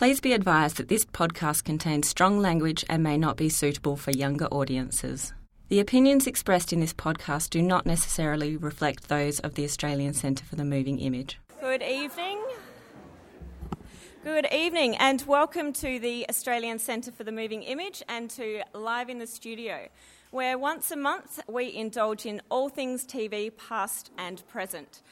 Please be advised that this podcast contains strong language and may not be suitable for younger audiences. The opinions expressed in this podcast do not necessarily reflect those of the Australian Centre for the Moving Image. Good evening. Good evening, and welcome to the Australian Centre for the Moving Image and to Live in the Studio, where once a month we indulge in all things TV, past and present.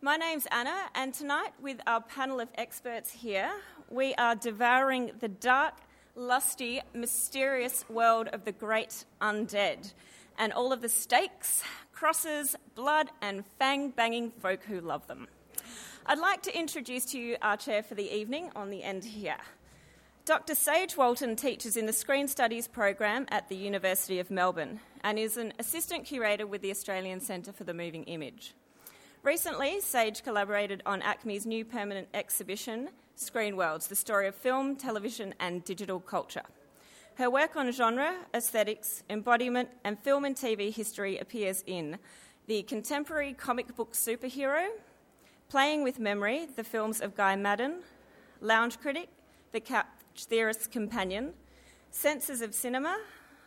My name's Anna, and tonight, with our panel of experts here, we are devouring the dark, lusty, mysterious world of the great undead and all of the stakes, crosses, blood, and fang banging folk who love them. I'd like to introduce to you our chair for the evening on the end here. Dr. Saige Walton teaches in the Screen Studies program at the University of Melbourne and is an assistant curator with the Australian Centre for the Moving Image. Recently, Saige collaborated on ACMI's new permanent exhibition, Screen Worlds The Story of Film, Television, and Digital Culture. Her work on genre, aesthetics, embodiment, and film and TV history appears in The Contemporary Comic Book Superhero, Playing with Memory, the films of Guy Maddin, Lounge Critic, The Couch Theorist's Companion, Senses of Cinema,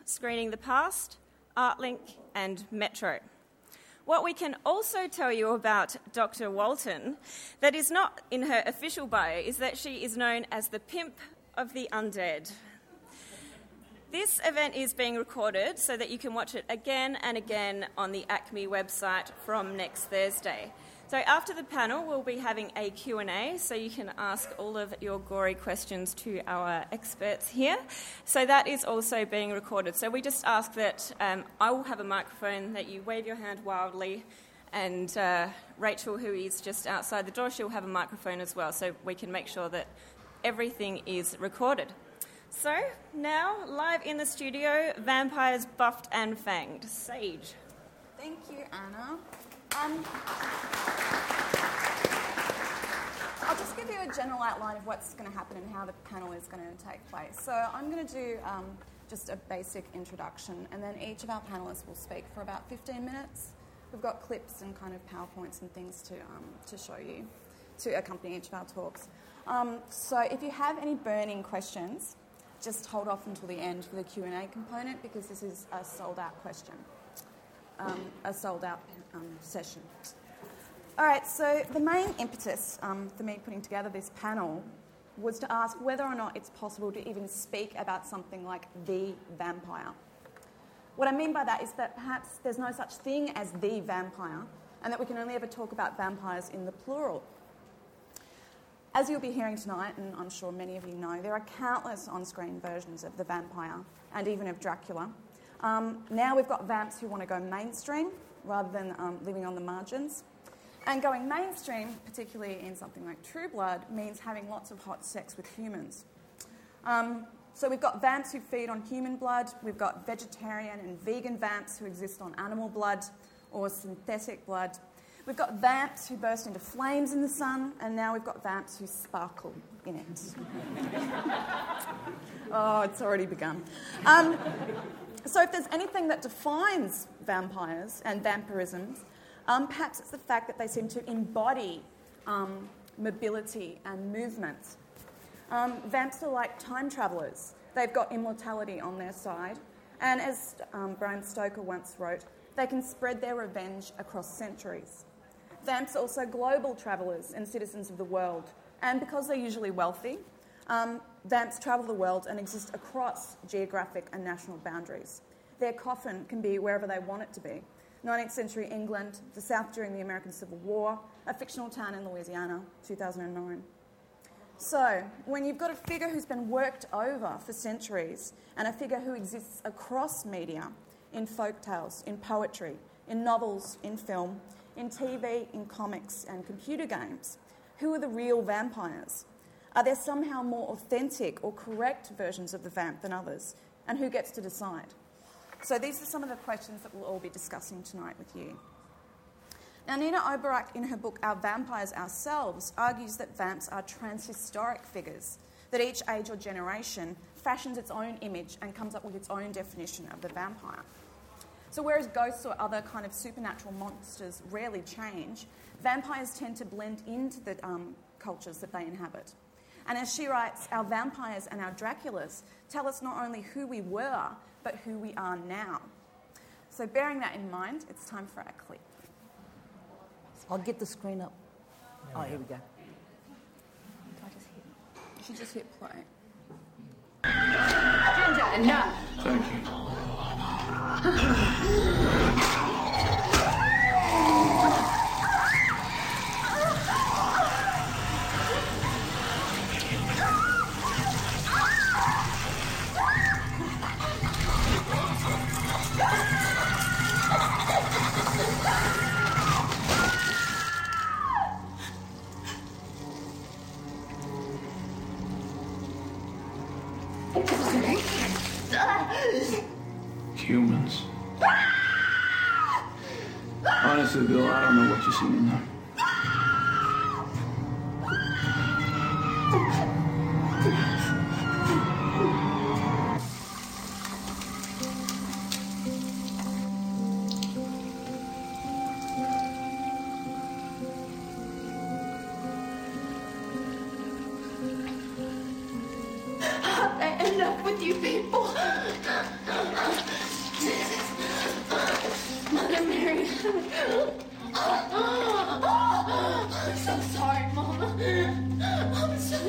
Screening the Past, Artlink, and Metro. What we can also tell you about Dr. Walton, that is not in her official bio, is that she is known as the pimp of the undead. This event is being recorded so that you can watch it again and again on the ACMI website from next Thursday. So after the panel, we'll be having a Q&A, so you can ask all of your gory questions to our experts here. So that is also being recorded. So we just ask that um, I will have a microphone, that you wave your hand wildly, and uh, Rachel, who is just outside the door, she'll have a microphone as well, so we can make sure that everything is recorded. So now, live in the studio, vampires buffed and fanged. Saige. Thank you, Anna. Um, I'll just give you a general outline of what's going to happen and how the panel is going to take place. So I'm going to do um, just a basic introduction, and then each of our panelists will speak for about 15 minutes. We've got clips and kind of PowerPoints and things to, um, to show you to accompany each of our talks. Um, so if you have any burning questions, just hold off until the end for the Q&A component because this is a sold out question, um, a sold out um, session. All right, so the main impetus um, for me putting together this panel was to ask whether or not it's possible to even speak about something like the vampire. What I mean by that is that perhaps there's no such thing as the vampire, and that we can only ever talk about vampires in the plural. As you'll be hearing tonight, and I'm sure many of you know, there are countless on screen versions of the vampire and even of Dracula. Um, now we've got vamps who want to go mainstream rather than um, living on the margins. And going mainstream, particularly in something like True Blood, means having lots of hot sex with humans. Um, so we've got vamps who feed on human blood, we've got vegetarian and vegan vamps who exist on animal blood or synthetic blood. We've got vamps who burst into flames in the sun, and now we've got vamps who sparkle in it. oh, it's already begun. Um, so, if there's anything that defines vampires and vampirism, um, perhaps it's the fact that they seem to embody um, mobility and movement. Um, vamps are like time travellers. They've got immortality on their side. And as um, Bram Stoker once wrote, they can spread their revenge across centuries. Vamps are also global travellers and citizens of the world. And because they're usually wealthy, um, vamps travel the world and exist across geographic and national boundaries. Their coffin can be wherever they want it to be. 19th century England, the South during the American Civil War, a fictional town in Louisiana, 2009. So, when you've got a figure who's been worked over for centuries and a figure who exists across media, in folk tales, in poetry, in novels, in film, in TV, in comics, and computer games, who are the real vampires? Are there somehow more authentic or correct versions of the vamp than others? And who gets to decide? So these are some of the questions that we'll all be discussing tonight with you. Now, Nina Auerbach, in her book Our Vampires Ourselves, argues that vamps are transhistoric figures, that each age or generation fashions its own image and comes up with its own definition of the vampire. So, whereas ghosts or other kind of supernatural monsters rarely change, vampires tend to blend into the um, cultures that they inhabit. And as she writes, our vampires and our Draculas tell us not only who we were, but who we are now. So, bearing that in mind, it's time for our clip. I'll get the screen up. Oh, here we go. You should just hit play. Ginger, enough. Thank you.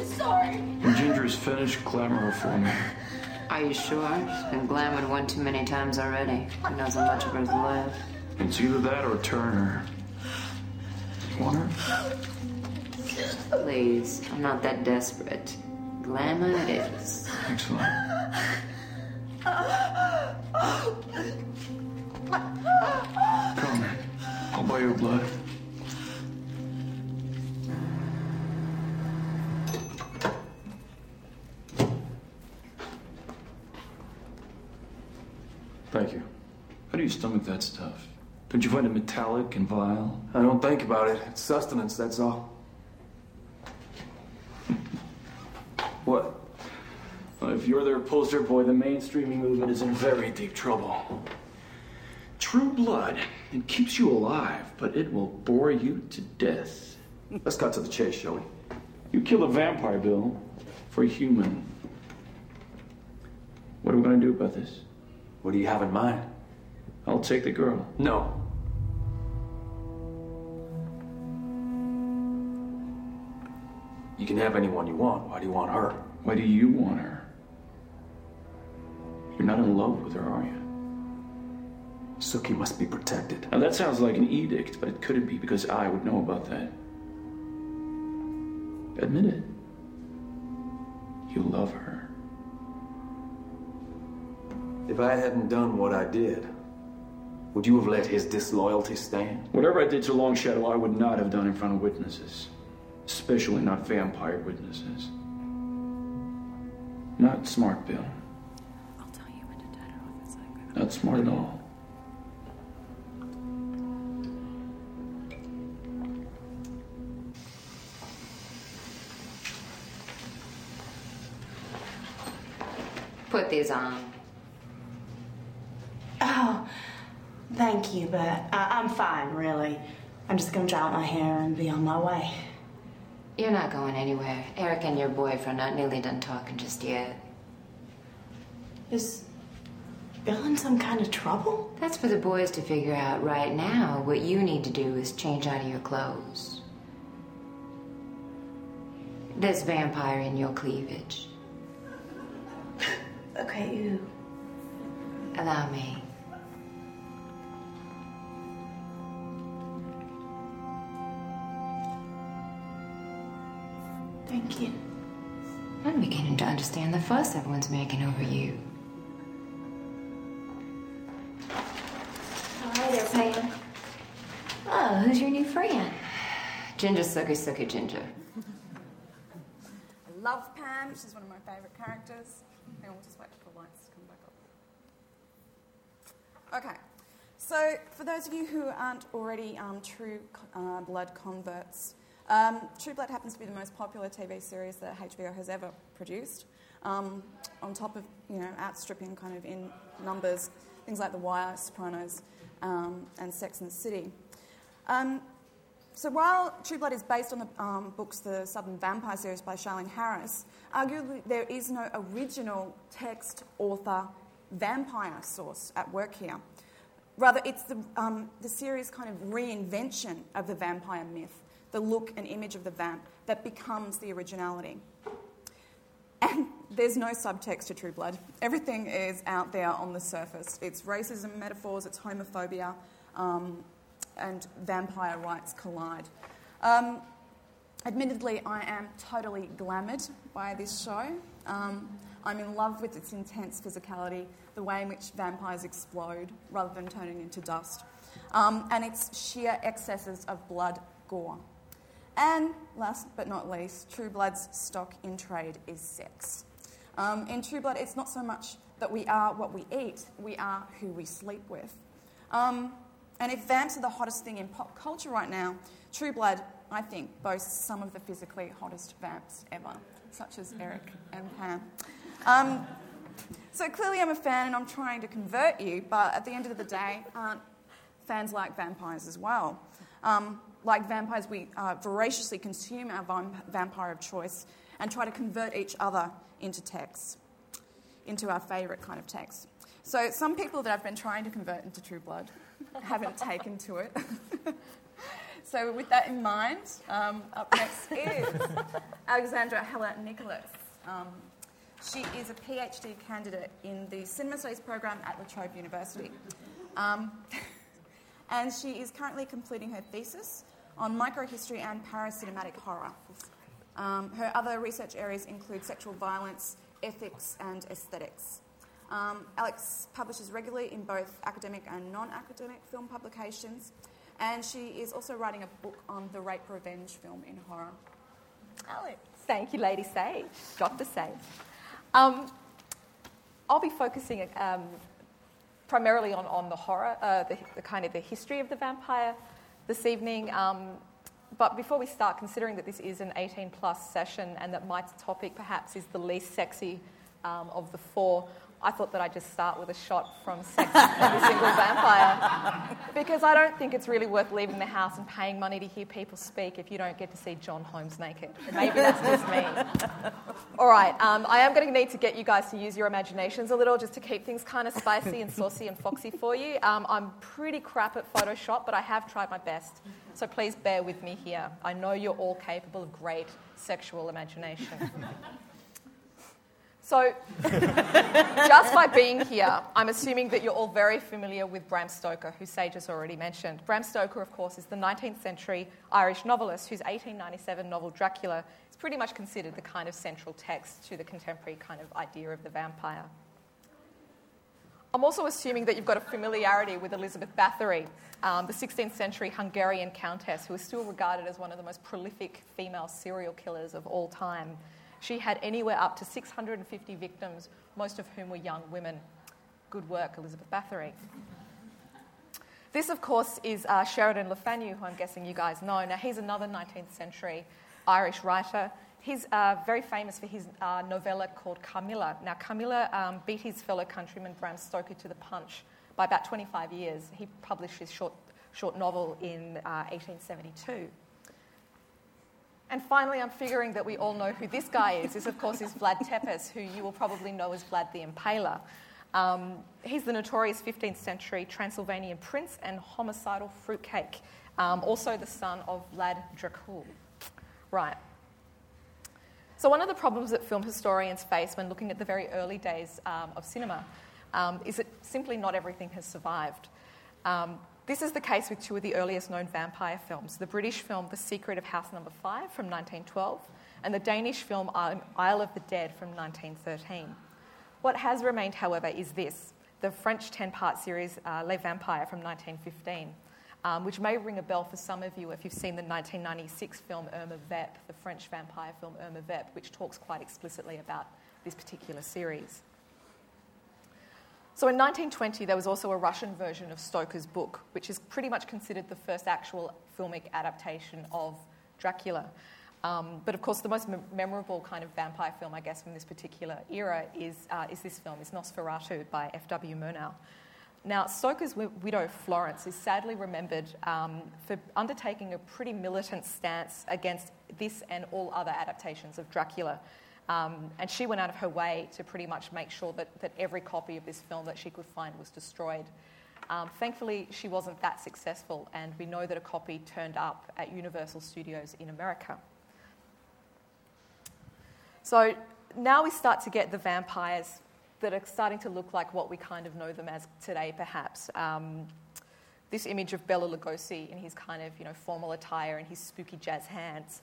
I'm sorry. When Ginger's finished, glamour her for me. Are you sure? She's been glamored one too many times already. Who knows how much of her's left? It's either that or Turner. You want her? Please, I'm not that desperate. Glamour it is. Excellent. Come. I'll buy you blood. Thank you. How do you stomach that stuff? Don't you find it metallic and vile? I don't think about it. It's sustenance, that's all. What? Well, if you're their poster boy, the mainstreaming movement is in very deep trouble. True blood, it keeps you alive, but it will bore you to death. Let's cut to the chase, shall we? You kill a vampire, Bill, for a human. What are we going to do about this? What do you have in mind? I'll take the girl. No. You can have anyone you want. Why do you want her? Why do you want her? You're not in love with her, are you? Sookie must be protected. Now that sounds like an edict, but it couldn't be because I would know about that. Admit it. You love her. If I hadn't done what I did, would you have let his disloyalty stand? Whatever I did to Long Shadow, I would not have done in front of witnesses. Especially not vampire witnesses. Not smart, Bill. I'll tell you when to turn it off. It's like Not smart at all. Put these on. Oh, thank you, but I- I'm fine, really. I'm just gonna dry out my hair and be on my way. You're not going anywhere. Eric and your boyfriend aren't nearly done talking just yet. Is Bill in some kind of trouble? That's for the boys to figure out right now. What you need to do is change out of your clothes. There's vampire in your cleavage. Okay, you. Allow me. Thank you. I'm beginning to understand the fuss everyone's making over you. Hi there, Pam. Oh, who's your new friend? Ginger Sookie Sookie Ginger. I love Pam. She's one of my favourite characters. Hang on, we'll just wait for the lights to come back up. Okay. So, for those of you who aren't already um, True uh, Blood converts, um, True Blood happens to be the most popular TV series that HBO has ever produced. Um, on top of you know outstripping kind of in numbers things like The Wire, Sopranos, um, and Sex and the City. Um, so while True Blood is based on the um, books The Southern Vampire series by Charlaine Harris, arguably there is no original text author vampire source at work here. Rather, it's the, um, the series' kind of reinvention of the vampire myth, the look and image of the vamp, that becomes the originality. And there's no subtext to True Blood. Everything is out there on the surface. It's racism metaphors, it's homophobia, um, and vampire rights collide. Um, admittedly, I am totally glamoured by this show. Um, I'm in love with its intense physicality, the way in which vampires explode rather than turning into dust, um, and its sheer excesses of blood gore. And last but not least, True Blood's stock in trade is sex. Um, in True Blood, it's not so much that we are what we eat, we are who we sleep with. Um, and if vamps are the hottest thing in pop culture right now, True Blood, I think, boasts some of the physically hottest vamps ever, such as Eric and Pam. Um, so clearly, I'm a fan and I'm trying to convert you, but at the end of the day, aren't fans like vampires as well? Um, like vampires, we uh, voraciously consume our vampire of choice and try to convert each other into texts, into our favourite kind of text. So, some people that I've been trying to convert into True Blood haven't taken to it. so, with that in mind, um, up next is Alexandra Heller Nicholas. Um, she is a PhD candidate in the Cinema Studies program at La Trobe University. Um, and she is currently completing her thesis on microhistory and paracinematic horror. Um, her other research areas include sexual violence, ethics, and aesthetics. Um, Alex publishes regularly in both academic and non academic film publications, and she is also writing a book on the rape revenge film in horror. Alex. Thank you, Lady Saige, Dr. Saige. Um, I'll be focusing um, primarily on, on the horror, uh, the, the, kind of the history of the vampire this evening. Um, but before we start, considering that this is an 18 plus session and that my topic perhaps is the least sexy um, of the four, I thought that I'd just start with a shot from Sex Every Single Vampire. Because I don't think it's really worth leaving the house and paying money to hear people speak if you don't get to see John Holmes naked. Maybe that's just me. All right, um, I am going to need to get you guys to use your imaginations a little just to keep things kind of spicy and saucy and foxy for you. Um, I'm pretty crap at Photoshop, but I have tried my best. So please bear with me here. I know you're all capable of great sexual imagination. So, just by being here, I'm assuming that you're all very familiar with Bram Stoker, who Saige has already mentioned. Bram Stoker, of course, is the 19th century Irish novelist whose 1897 novel Dracula is pretty much considered the kind of central text to the contemporary kind of idea of the vampire. I'm also assuming that you've got a familiarity with Elizabeth Bathory, um, the 16th century Hungarian countess who is still regarded as one of the most prolific female serial killers of all time. She had anywhere up to 650 victims, most of whom were young women. Good work, Elizabeth Bathory. This, of course, is uh, Sheridan Le Fanu, who I'm guessing you guys know. Now, he's another 19th century Irish writer. He's uh, very famous for his uh, novella called Carmilla. Now, Carmilla um, beat his fellow countryman Bram Stoker to the punch by about 25 years. He published his short, short novel in 1872. And finally, I'm figuring that we all know who this guy is. This, of course, is Vlad Tepes, who you will probably know as Vlad the Impaler. Um, he's the notorious 15th century Transylvanian prince and homicidal fruitcake, um, also the son of Vlad Dracul. Right. So, one of the problems that film historians face when looking at the very early days um, of cinema um, is that simply not everything has survived. Um, this is the case with two of the earliest known vampire films the British film The Secret of House Number 5 from 1912 and the Danish film Isle of the Dead from 1913. What has remained, however, is this the French 10 part series uh, Les Vampires from 1915. Um, which may ring a bell for some of you if you've seen the 1996 film Irma Vep, the French vampire film Irma Vep, which talks quite explicitly about this particular series. So in 1920, there was also a Russian version of Stoker's book, which is pretty much considered the first actual filmic adaptation of Dracula. Um, but of course, the most memorable kind of vampire film, I guess, from this particular era is, uh, is this film, is Nosferatu by F.W. Murnau. Now, Stoker's wi- widow, Florence, is sadly remembered um, for undertaking a pretty militant stance against this and all other adaptations of Dracula. Um, and she went out of her way to pretty much make sure that, that every copy of this film that she could find was destroyed. Um, thankfully, she wasn't that successful, and we know that a copy turned up at Universal Studios in America. So now we start to get the vampires that are starting to look like what we kind of know them as today, perhaps. Um, this image of Bela Lugosi in his kind of you know formal attire and his spooky jazz hands.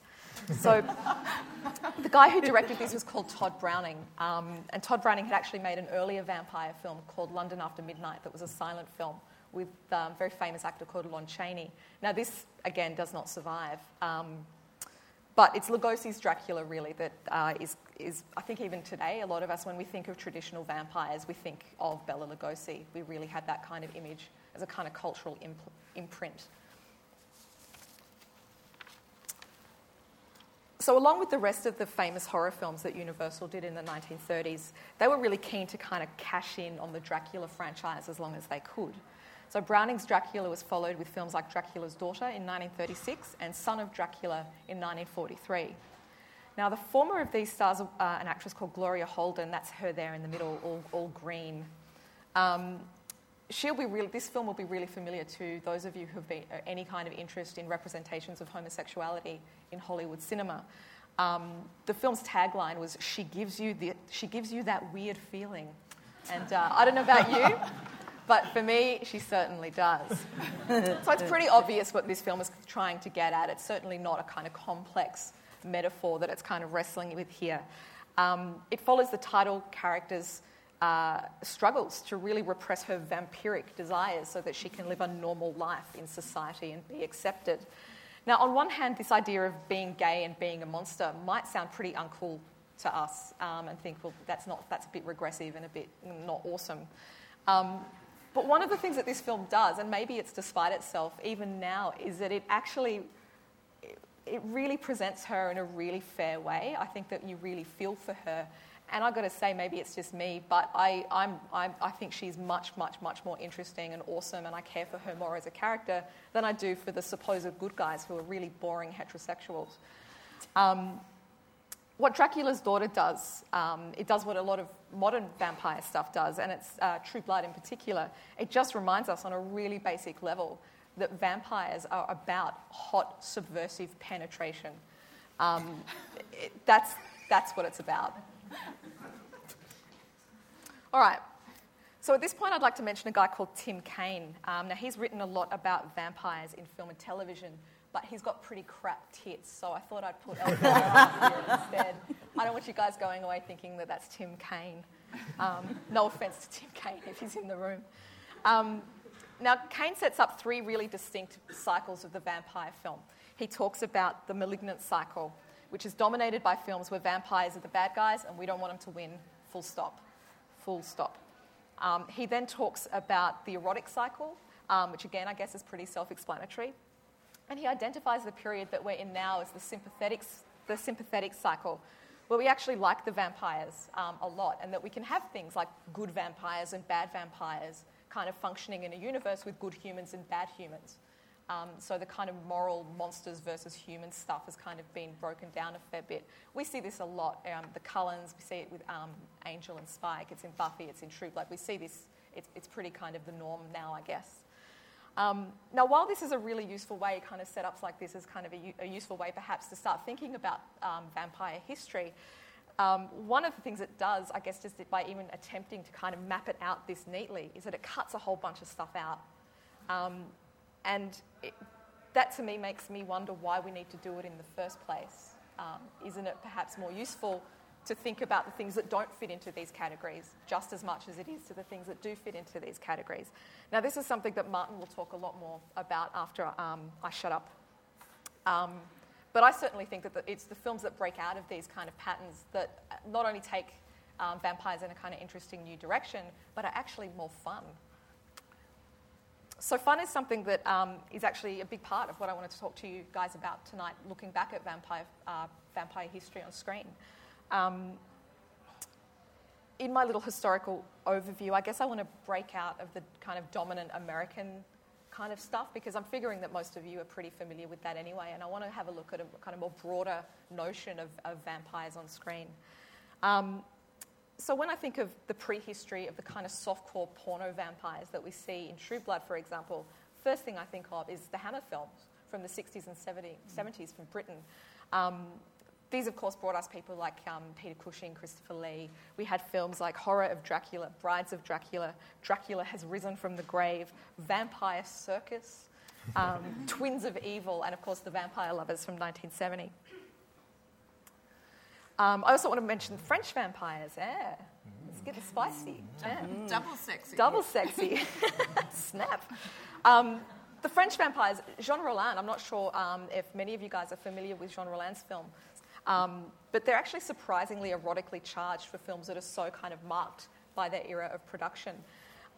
So the guy who directed this was called Tod Browning, um, and Tod Browning had actually made an earlier vampire film called London After Midnight that was a silent film with um, a very famous actor called Lon Chaney. Now this again does not survive. Um, but it's Lugosi's Dracula, really, that uh, is, is, I think, even today, a lot of us, when we think of traditional vampires, we think of Bela Lugosi. We really had that kind of image as a kind of cultural imp- imprint. So, along with the rest of the famous horror films that Universal did in the 1930s, they were really keen to kind of cash in on the Dracula franchise as long as they could. So, Browning's Dracula was followed with films like Dracula's Daughter in 1936 and Son of Dracula in 1943. Now, the former of these stars uh, an actress called Gloria Holden, that's her there in the middle, all, all green. Um, she'll be really, this film will be really familiar to those of you who have been uh, any kind of interest in representations of homosexuality in Hollywood cinema. Um, the film's tagline was "She gives you the, she gives you that weird feeling," and uh, I don't know about you, but for me, she certainly does. so it's pretty obvious what this film is trying to get at. It's certainly not a kind of complex metaphor that it's kind of wrestling with here. Um, it follows the title character's uh, struggles to really repress her vampiric desires so that she can live a normal life in society and be accepted. Now, on one hand, this idea of being gay and being a monster might sound pretty uncool to us um, and think, well, that's, not, that's a bit regressive and a bit not awesome. Um, but one of the things that this film does, and maybe it's despite itself even now, is that it actually it really presents her in a really fair way. I think that you really feel for her. And I've got to say, maybe it's just me, but I, I'm, I'm, i think she's much, much, much more interesting and awesome, and I care for her more as a character than I do for the supposed good guys who are really boring heterosexuals. Um, what Dracula's daughter does, um, it does what a lot of modern vampire stuff does, and it's uh, True Blood in particular. It just reminds us on a really basic level that vampires are about hot, subversive penetration. Um, it, that's, that's what it's about. All right. So at this point, I'd like to mention a guy called Tim Kane. Um, now, he's written a lot about vampires in film and television, but he's got pretty crap tits, so I thought I'd put Elvira here instead. I don't want you guys going away thinking that that's Tim Kane. Um, no offense to Tim Kane if he's in the room. Um, now, Kane sets up three really distinct cycles of the vampire film. He talks about the malignant cycle, which is dominated by films where vampires are the bad guys and we don't want them to win, full stop. Full stop. Um, he then talks about the erotic cycle, um, which again I guess is pretty self explanatory. And he identifies the period that we're in now as the sympathetic, the sympathetic cycle, where we actually like the vampires um, a lot, and that we can have things like good vampires and bad vampires kind of functioning in a universe with good humans and bad humans. Um, so the kind of moral monsters versus human stuff has kind of been broken down a fair bit. We see this a lot. Um, the Cullens, we see it with um, Angel and Spike. It's in Buffy. It's in True Blood. We see this. It's, it's pretty kind of the norm now, I guess. Um, now, while this is a really useful way, kind of setups like this is kind of a, a useful way, perhaps, to start thinking about um, vampire history. Um, one of the things it does, I guess, just by even attempting to kind of map it out this neatly, is that it cuts a whole bunch of stuff out. Um, and it, that to me makes me wonder why we need to do it in the first place. Um, isn't it perhaps more useful to think about the things that don't fit into these categories just as much as it is to the things that do fit into these categories? Now, this is something that Martyn will talk a lot more about after um, I shut up. Um, but I certainly think that it's the films that break out of these kind of patterns that not only take um, vampires in a kind of interesting new direction, but are actually more fun. So, fun is something that um, is actually a big part of what I wanted to talk to you guys about tonight, looking back at vampire, uh, vampire history on screen. Um, in my little historical overview, I guess I want to break out of the kind of dominant American kind of stuff because I'm figuring that most of you are pretty familiar with that anyway, and I want to have a look at a kind of more broader notion of, of vampires on screen. Um, so when I think of the prehistory of the kind of softcore porno vampires that we see in True Blood, for example, first thing I think of is the Hammer films from the 60s and 70, 70s from Britain. Um, these, of course, brought us people like um, Peter Cushing, Christopher Lee. We had films like Horror of Dracula, Brides of Dracula, Dracula Has Risen from the Grave, Vampire Circus, um, Twins of Evil, and, of course, The Vampire Lovers from 1970. Um, I also want to mention French vampires. Yeah, it's getting spicy. Yeah. Double sexy. Double sexy. Snap. Um, the French vampires, Jean Rollin, I'm not sure um, if many of you guys are familiar with Jean Rollin's film, um, but they're actually surprisingly erotically charged for films that are so kind of marked by their era of production.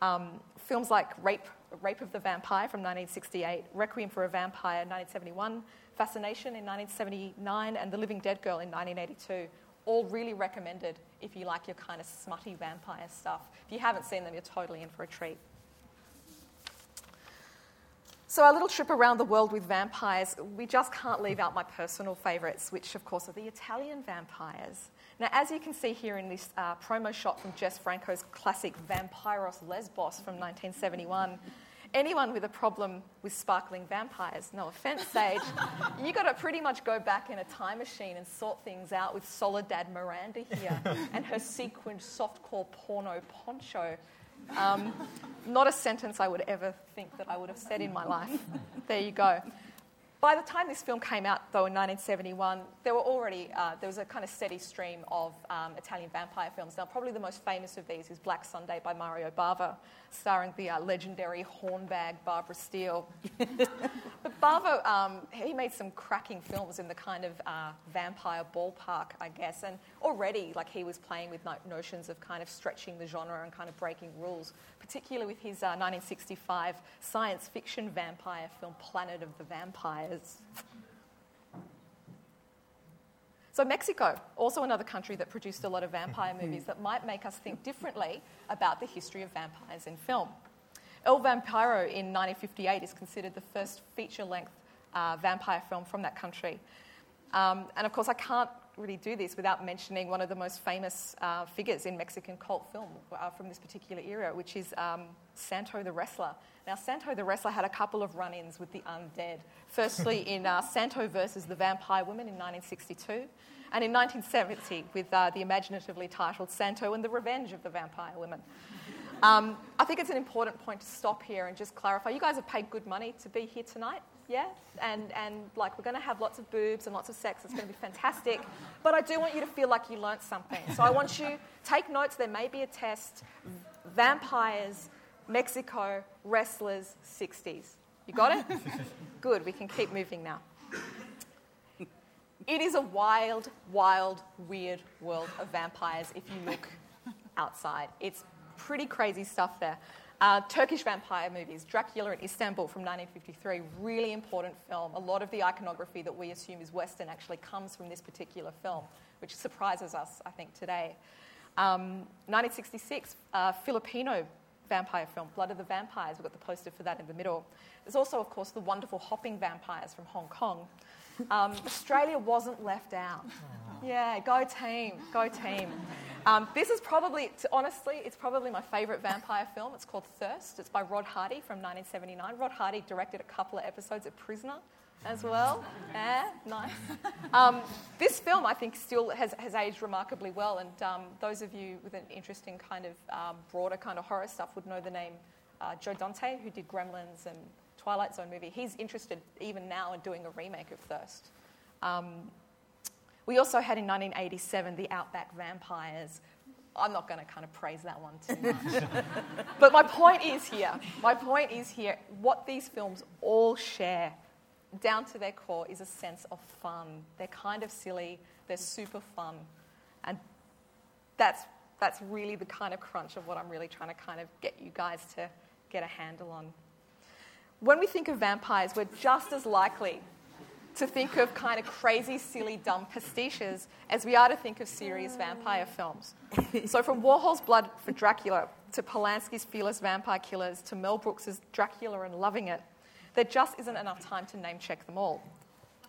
Um, films like Rape, Rape of the Vampire from 1968, Requiem for a Vampire 1971, Fascination in 1979, and The Living Dead Girl in 1982. All really recommended if you like your kind of smutty vampire stuff. If you haven't seen them, you're totally in for a treat. So, our little trip around the world with vampires, we just can't leave out my personal favourites, which, of course, are the Italian vampires. Now, as you can see here in this uh, promo shot from Jess Franco's classic Vampiros Lesbos from 1971, anyone with a problem with sparkling vampires, no offense, Saige, you got to pretty much go back in a time machine and sort things out with Soledad Miranda here and her sequined softcore porno poncho. Um, not a sentence I would ever think that I would have said in my life. There you go. By the time this film came out, though, in 1971, there were already uh, there was a kind of steady stream of um, Italian vampire films. Now, probably the most famous of these is Black Sunday by Mario Bava, starring the uh, legendary hornbag Barbara Steele. but Bava, um, he made some cracking films in the kind of uh, vampire ballpark, I guess, and already, like, he was playing with notions of kind of stretching the genre and kind of breaking rules, particularly with his 1965 uh, science fiction vampire film Planet of the Vampires. So, Mexico, also another country that produced a lot of vampire movies that might make us think differently about the history of vampires in film. El Vampiro in 1958 is considered the first feature length uh, vampire film from that country. Um, and of course, I can't really do this without mentioning one of the most famous uh, figures in Mexican cult film uh, from this particular era, which is um, Santo the Wrestler. Now, Santo the Wrestler had a couple of run ins with the undead. Firstly, in uh, Santo versus the Vampire Woman in 1962, and in 1970 with uh, the imaginatively titled Santo and the Revenge of the Vampire Women. Um, I think it's an important point to stop here and just clarify. You guys have paid good money to be here tonight, yeah? And, and like, we're going to have lots of boobs and lots of sex. It's going to be fantastic. But I do want you to feel like you learnt something. So I want you take notes. There may be a test. Vampires, Mexico, wrestlers, 60s. You got it? Good. We can keep moving now. It is a wild, wild, weird world of vampires if you look outside. It's pretty crazy stuff there. Uh, Turkish vampire movies, Dracula in Istanbul from 1953, really important film. A lot of the iconography that we assume is Western actually comes from this particular film, which surprises us, I think, today. Um, 1966, uh, Filipino vampire film, Blood of the Vampires. We've got the poster for that in the middle. There's also, of course, the wonderful Hopping Vampires from Hong Kong. Um, Australia wasn't left out. Yeah, go team, go team. Um, this is probably, honestly, it's probably my favourite vampire film. It's called Thirst. It's by Rod Hardy from 1979. Rod Hardy directed a couple of episodes of Prisoner as well. Yeah, nice. Um, this film, I think, still has, has aged remarkably well. And um, those of you with an interest in kind of um, broader kind of horror stuff would know the name uh, Joe Dante, who did Gremlins and Twilight Zone movie. He's interested even now in doing a remake of Thirst. Um, we also had in 1987 the Outback Vampires. I'm not going to kind of praise that one too much. but my point is here, my point is here, what these films all share down to their core is a sense of fun. They're kind of silly, they're super fun. And that's, that's really the kind of crunch of what I'm really trying to kind of get you guys to get a handle on. When we think of vampires, we're just as likely to think of kind of crazy, silly, dumb pastiches as we are to think of serious vampire films. so, from Warhol's Blood for Dracula to Polanski's Fearless Vampire Killers to Mel Brooks's Dracula and Loving It, there just isn't enough time to name check them all.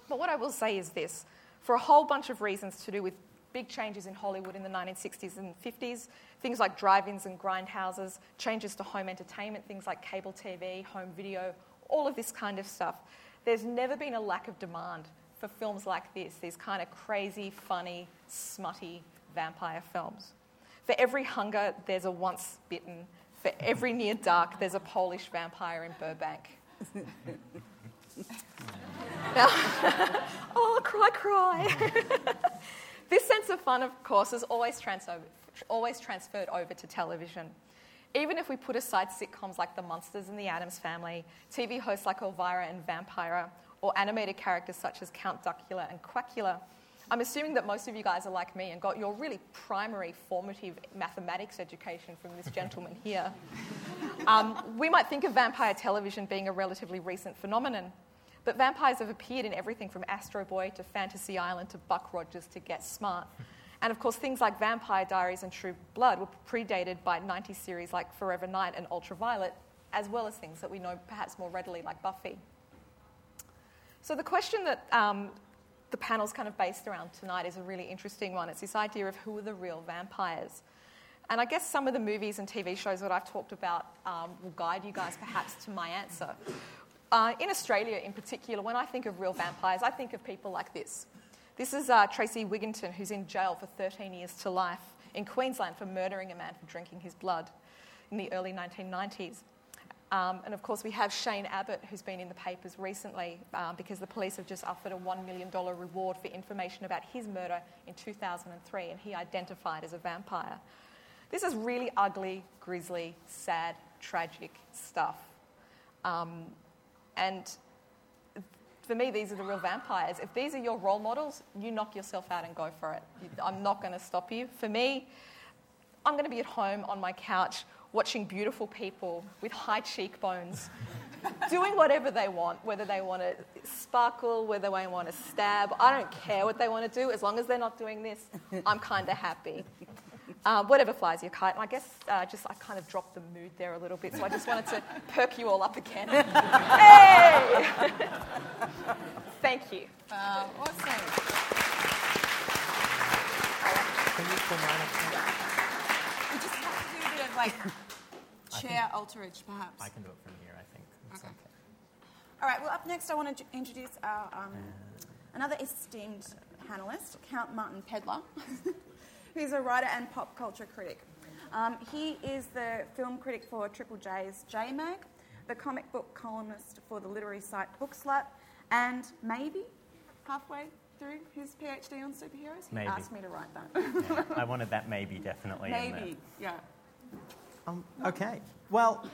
But what I will say is this for a whole bunch of reasons to do with big changes in Hollywood in the 1960s and 50s, things like drive ins and grindhouses, changes to home entertainment, things like cable TV, home video, all of this kind of stuff. There's never been a lack of demand for films like this, these kind of crazy, funny, smutty vampire films. For every hunger, there's a once bitten. For every near dark, there's a Polish vampire in Burbank. oh, cry, cry. this sense of fun, of course, is always, trans- always transferred over to television. Even if we put aside sitcoms like The Munsters and The Addams Family, TV hosts like Elvira and Vampira, or animated characters such as Count Duckula and Quackula, I'm assuming that most of you guys are like me and got your really primary formative mathematics education from this gentleman here. Um, we might think of vampire television being a relatively recent phenomenon, but vampires have appeared in everything from Astro Boy to Fantasy Island to Buck Rogers to Get Smart. And of course, things like Vampire Diaries and True Blood were predated by 90s series like Forever Knight and Ultraviolet, as well as things that we know perhaps more readily like Buffy. So, the question that um, the panel's kind of based around tonight is a really interesting one. It's this idea of who are the real vampires. And I guess some of the movies and TV shows that I've talked about um, will guide you guys perhaps to my answer. Uh, in Australia, in particular, when I think of real vampires, I think of people like this. This is uh, Tracey Wigginton, who's in jail for 13 years to life in Queensland for murdering a man for drinking his blood in the early 1990s. Um, and of course, we have Shane Abbott, who's been in the papers recently um, because the police have just offered a $1 million reward for information about his murder in 2003, and he identified as a vampire. This is really ugly, grisly, sad, tragic stuff. Um, and for me, these are the real vampires. If these are your role models, you knock yourself out and go for it. I'm not going to stop you. For me, I'm going to be at home on my couch watching beautiful people with high cheekbones doing whatever they want, whether they want to sparkle, whether they want to stab. I don't care what they want to do. As long as they're not doing this, I'm kind of happy. Uh, whatever flies your kite. And I guess uh, just I kind of dropped the mood there a little bit, so I just wanted to perk you all up again. hey! Thank you. Uh, awesome. Can you pull mine up? We just have to do a bit of like chair alterage, perhaps. I can do it from here, I think. It's Okay. okay. All right, well, up next, I want to introduce our um, another esteemed panelist, Count Martyn Pedler, who's a writer and pop culture critic. Um, he is the film critic for Triple J's J Mag, the comic book columnist for the literary site Bookslut, and maybe halfway through his PhD on superheroes, he Maybe. asked me to write that. Yeah, I wanted that maybe definitely maybe, yeah. Um, okay. Well,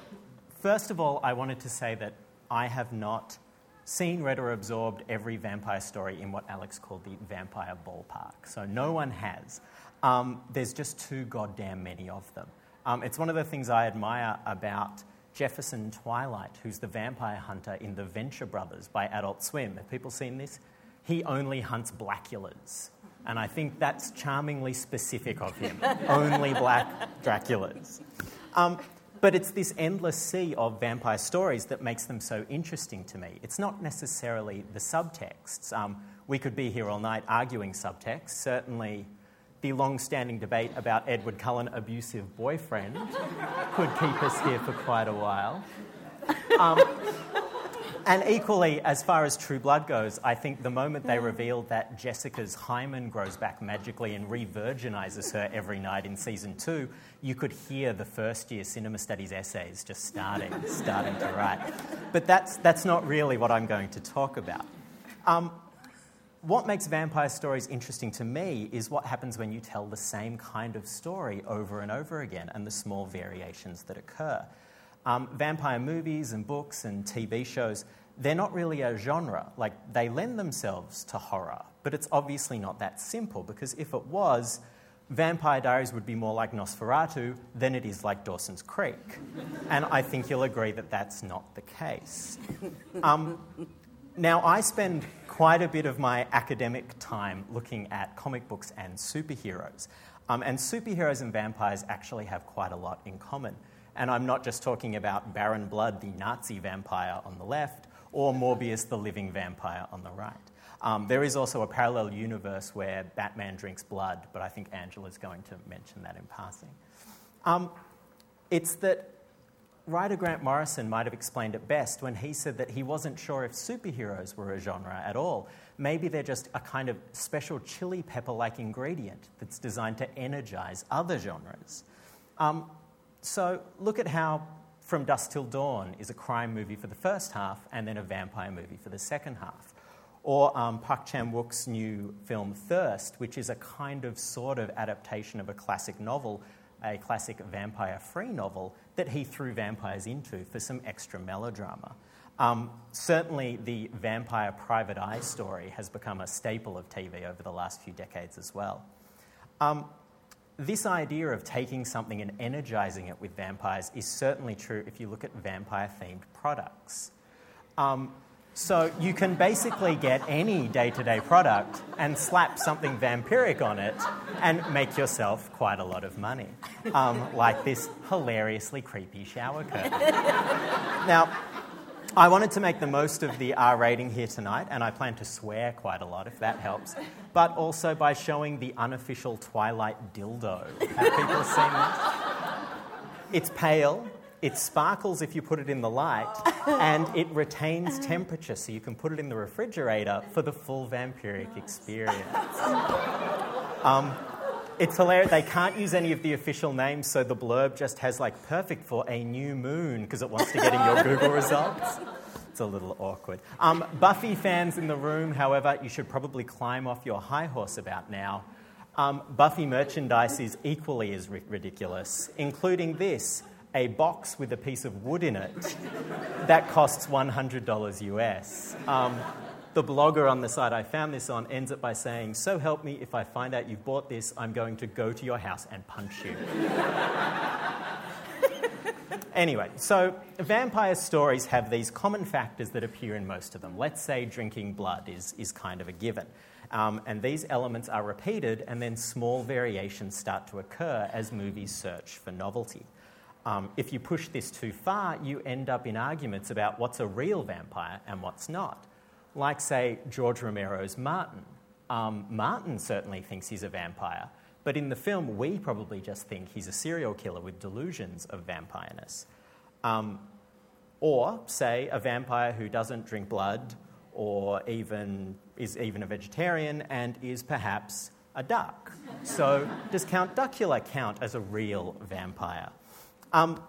first of all, I wanted to say that I have not seen, read, or absorbed every vampire story in what Alex called the vampire ballpark. So no one has. Um, there's just too goddamn many of them. Um, it's one of the things I admire about Jefferson Twilight, who's the vampire hunter in The Venture Brothers by Adult Swim. Have people seen this? He only hunts Blackulas. And I think that's charmingly specific of him. only black Draculas. Um, but it's this endless sea of vampire stories that makes them so interesting to me. It's not necessarily the subtexts. Um, we could be here all night arguing subtext. Certainly, the long standing debate about Edward Cullen, abusive boyfriend, could keep us here for quite a while. Um, and equally, as far as True Blood goes, I think the moment they revealed that Jessica's hymen grows back magically and re-virginizes her every night in season two, you could hear the first year cinema studies essays just starting, starting to write. But that's, that's not really what I'm going to talk about. Um, what makes vampire stories interesting to me is what happens when you tell the same kind of story over and over again and the small variations that occur. Um, vampire movies and books and TV shows, they're not really a genre. Like, they lend themselves to horror, but it's obviously not that simple because if it was, Vampire Diaries would be more like Nosferatu than it is like Dawson's Creek. And I think you'll agree that that's not the case. Um, Now, I spend quite a bit of my academic time looking at comic books and superheroes. Um, and superheroes and vampires actually have quite a lot in common. And I'm not just talking about Baron Blood, the Nazi vampire, on the left, or Morbius, the living vampire, on the right. Um, there is also a parallel universe where Batman drinks blood, but I think Angela's going to mention that in passing. Um, it's that writer Grant Morrison might have explained it best when he said that he wasn't sure if superheroes were a genre at all. Maybe they're just a kind of special chili pepper like ingredient that's designed to energize other genres. Um, so look at how From Dusk Till Dawn is a crime movie for the first half and then a vampire movie for the second half. Or um, Park Chan Wook's new film Thirst, which is a kind of sort of adaptation of a classic novel, a classic vampire free novel that he threw vampires into for some extra melodrama. Um, certainly, the vampire private eye story has become a staple of TV over the last few decades as well. Um, this idea of taking something and energizing it with vampires is certainly true if you look at vampire themed products. Um, so you can basically get any day to day product and slap something vampiric on it and make yourself quite a lot of money, um, like this hilariously creepy shower curtain. now, I wanted to make the most of the R rating here tonight, and I plan to swear quite a lot if that helps, but also by showing the unofficial Twilight dildo. Have people seen that? It's pale, it sparkles if you put it in the light, and it retains temperature so you can put it in the refrigerator for the full vampiric experience. Um, it's hilarious. They can't use any of the official names, so the blurb just has like perfect for a new moon because it wants to get in your Google results. It's a little awkward. Um, Buffy fans in the room, however, you should probably climb off your high horse about now. Um, Buffy merchandise is equally as ri- ridiculous, including this a box with a piece of wood in it that costs $100 US. Um, the blogger on the site I found this on ends it by saying, So help me, if I find out you've bought this, I'm going to go to your house and punch you. anyway, so vampire stories have these common factors that appear in most of them. Let's say drinking blood is, is kind of a given. Um, and these elements are repeated, and then small variations start to occur as movies search for novelty. Um, if you push this too far, you end up in arguments about what's a real vampire and what's not. Like, say, George Romero's Martin. Um, Martin certainly thinks he's a vampire, but in the film, we probably just think he's a serial killer with delusions of vampireness. Um, or, say, a vampire who doesn't drink blood or even is even a vegetarian and is perhaps a duck. So, does Count Duckula count as a real vampire? Um,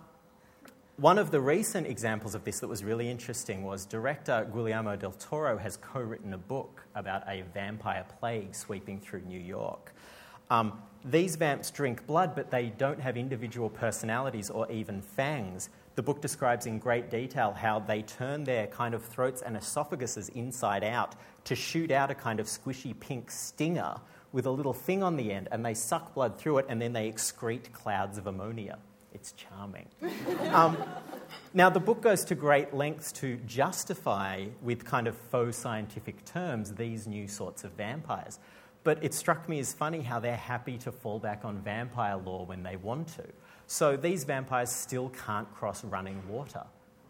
one of the recent examples of this that was really interesting was director Guillermo del Toro has co written a book about a vampire plague sweeping through New York. Um, these vamps drink blood, but they don't have individual personalities or even fangs. The book describes in great detail how they turn their kind of throats and esophaguses inside out to shoot out a kind of squishy pink stinger with a little thing on the end, and they suck blood through it and then they excrete clouds of ammonia. It's charming. um, now, the book goes to great lengths to justify, with kind of faux scientific terms, these new sorts of vampires. But it struck me as funny how they're happy to fall back on vampire law when they want to. So these vampires still can't cross running water.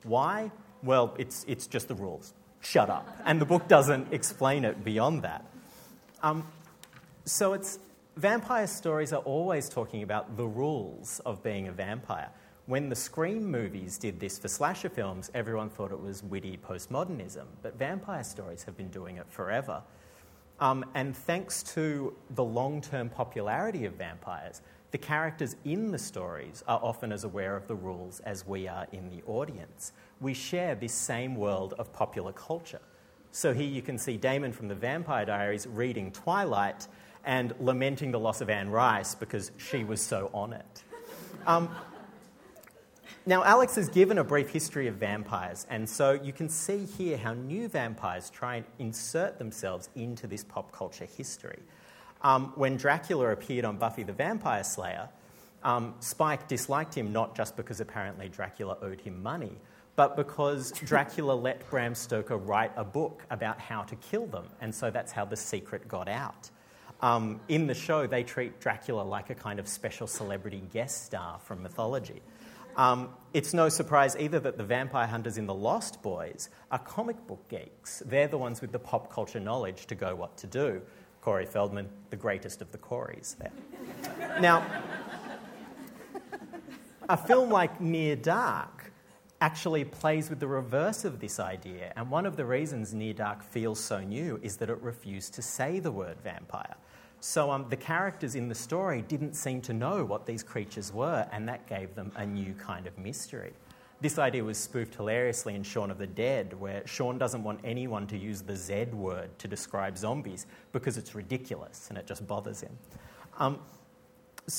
Why? Well, it's, it's just the rules. Shut up. And the book doesn't explain it beyond that. Um, so it's, vampire stories are always talking about the rules of being a vampire. When the Scream movies did this for slasher films, everyone thought it was witty postmodernism, but vampire stories have been doing it forever. Um, and thanks to the long term popularity of vampires, the characters in the stories are often as aware of the rules as we are in the audience. We share this same world of popular culture. So here you can see Damon from the Vampire Diaries reading Twilight and lamenting the loss of Anne Rice because she was so on it. Um, now, Alex has given a brief history of vampires, and so you can see here how new vampires try and insert themselves into this pop culture history. Um, when Dracula appeared on Buffy the Vampire Slayer, um, Spike disliked him not just because apparently Dracula owed him money, but because Dracula let Bram Stoker write a book about how to kill them, and so that's how the secret got out. Um, in the show, they treat Dracula like a kind of special celebrity guest star from mythology. Um, it's no surprise either that the vampire hunters in The Lost Boys are comic book geeks. They're the ones with the pop culture knowledge to go what to do. Corey Feldman, the greatest of the Coreys there. now, a film like Near Dark actually plays with the reverse of this idea, and one of the reasons Near Dark feels so new is that it refused to say the word vampire. So um, the characters in the story didn't seem to know what these creatures were, and that gave them a new kind of mystery. This idea was spoofed hilariously in Shaun of the Dead, where Shaun doesn't want anyone to use the Z word to describe zombies because it's ridiculous and it just bothers him. Um,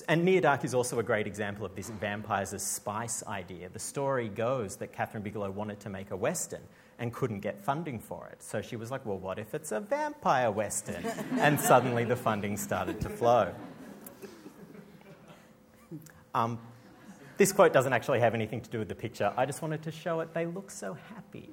and Near Dark is also a great example of this vampires as spice idea. The story goes that Kathryn Bigelow wanted to make a Western and couldn't get funding for it. So she was like, well, what if it's a vampire Western? and suddenly the funding started to flow. Um, this quote doesn't actually have anything to do with the picture. I just wanted to show it. They look so happy.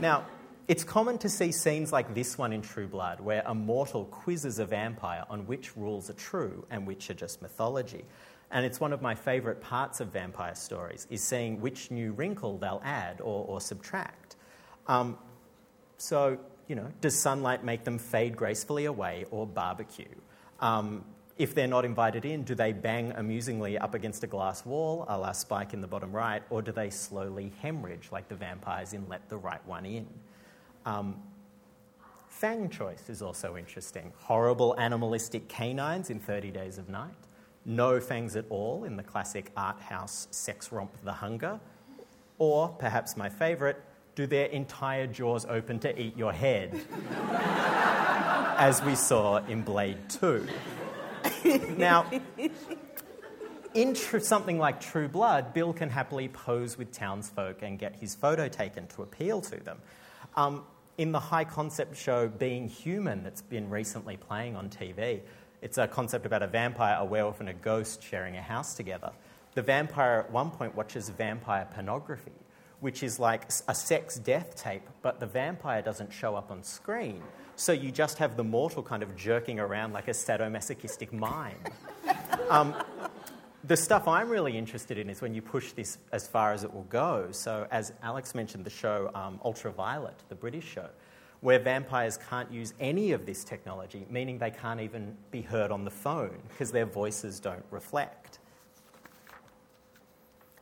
now, it's common to see scenes like this one in True Blood, where a mortal quizzes a vampire on which rules are true and which are just mythology. And it's one of my favourite parts of vampire stories, is seeing which new wrinkle they'll add or, or subtract. Um, so, you know, does sunlight make them fade gracefully away or barbecue? Um, if they're not invited in, do they bang amusingly up against a glass wall, a la Spike in the bottom right, or do they slowly hemorrhage like the vampires in Let the Right One In? Um, fang choice is also interesting. Horrible animalistic canines in 30 Days of Night, no fangs at all in the classic art house sex romp The Hunger, or perhaps my favourite, do their entire jaws open to eat your head, as we saw in Blade 2 now, in tr- something like True Blood, Bill can happily pose with townsfolk and get his photo taken to appeal to them. Um, in the high concept show Being Human, that's been recently playing on TV, it's a concept about a vampire, a werewolf, and a ghost sharing a house together. The vampire at one point watches vampire pornography, which is like a sex death tape, but the vampire doesn't show up on screen. So you just have the mortal kind of jerking around like a sadomasochistic mime. Um, the stuff I'm really interested in is when you push this as far as it will go. So, as Alex mentioned, the show um, Ultraviolet, the British show, where vampires can't use any of this technology, meaning they can't even be heard on the phone because their voices don't reflect.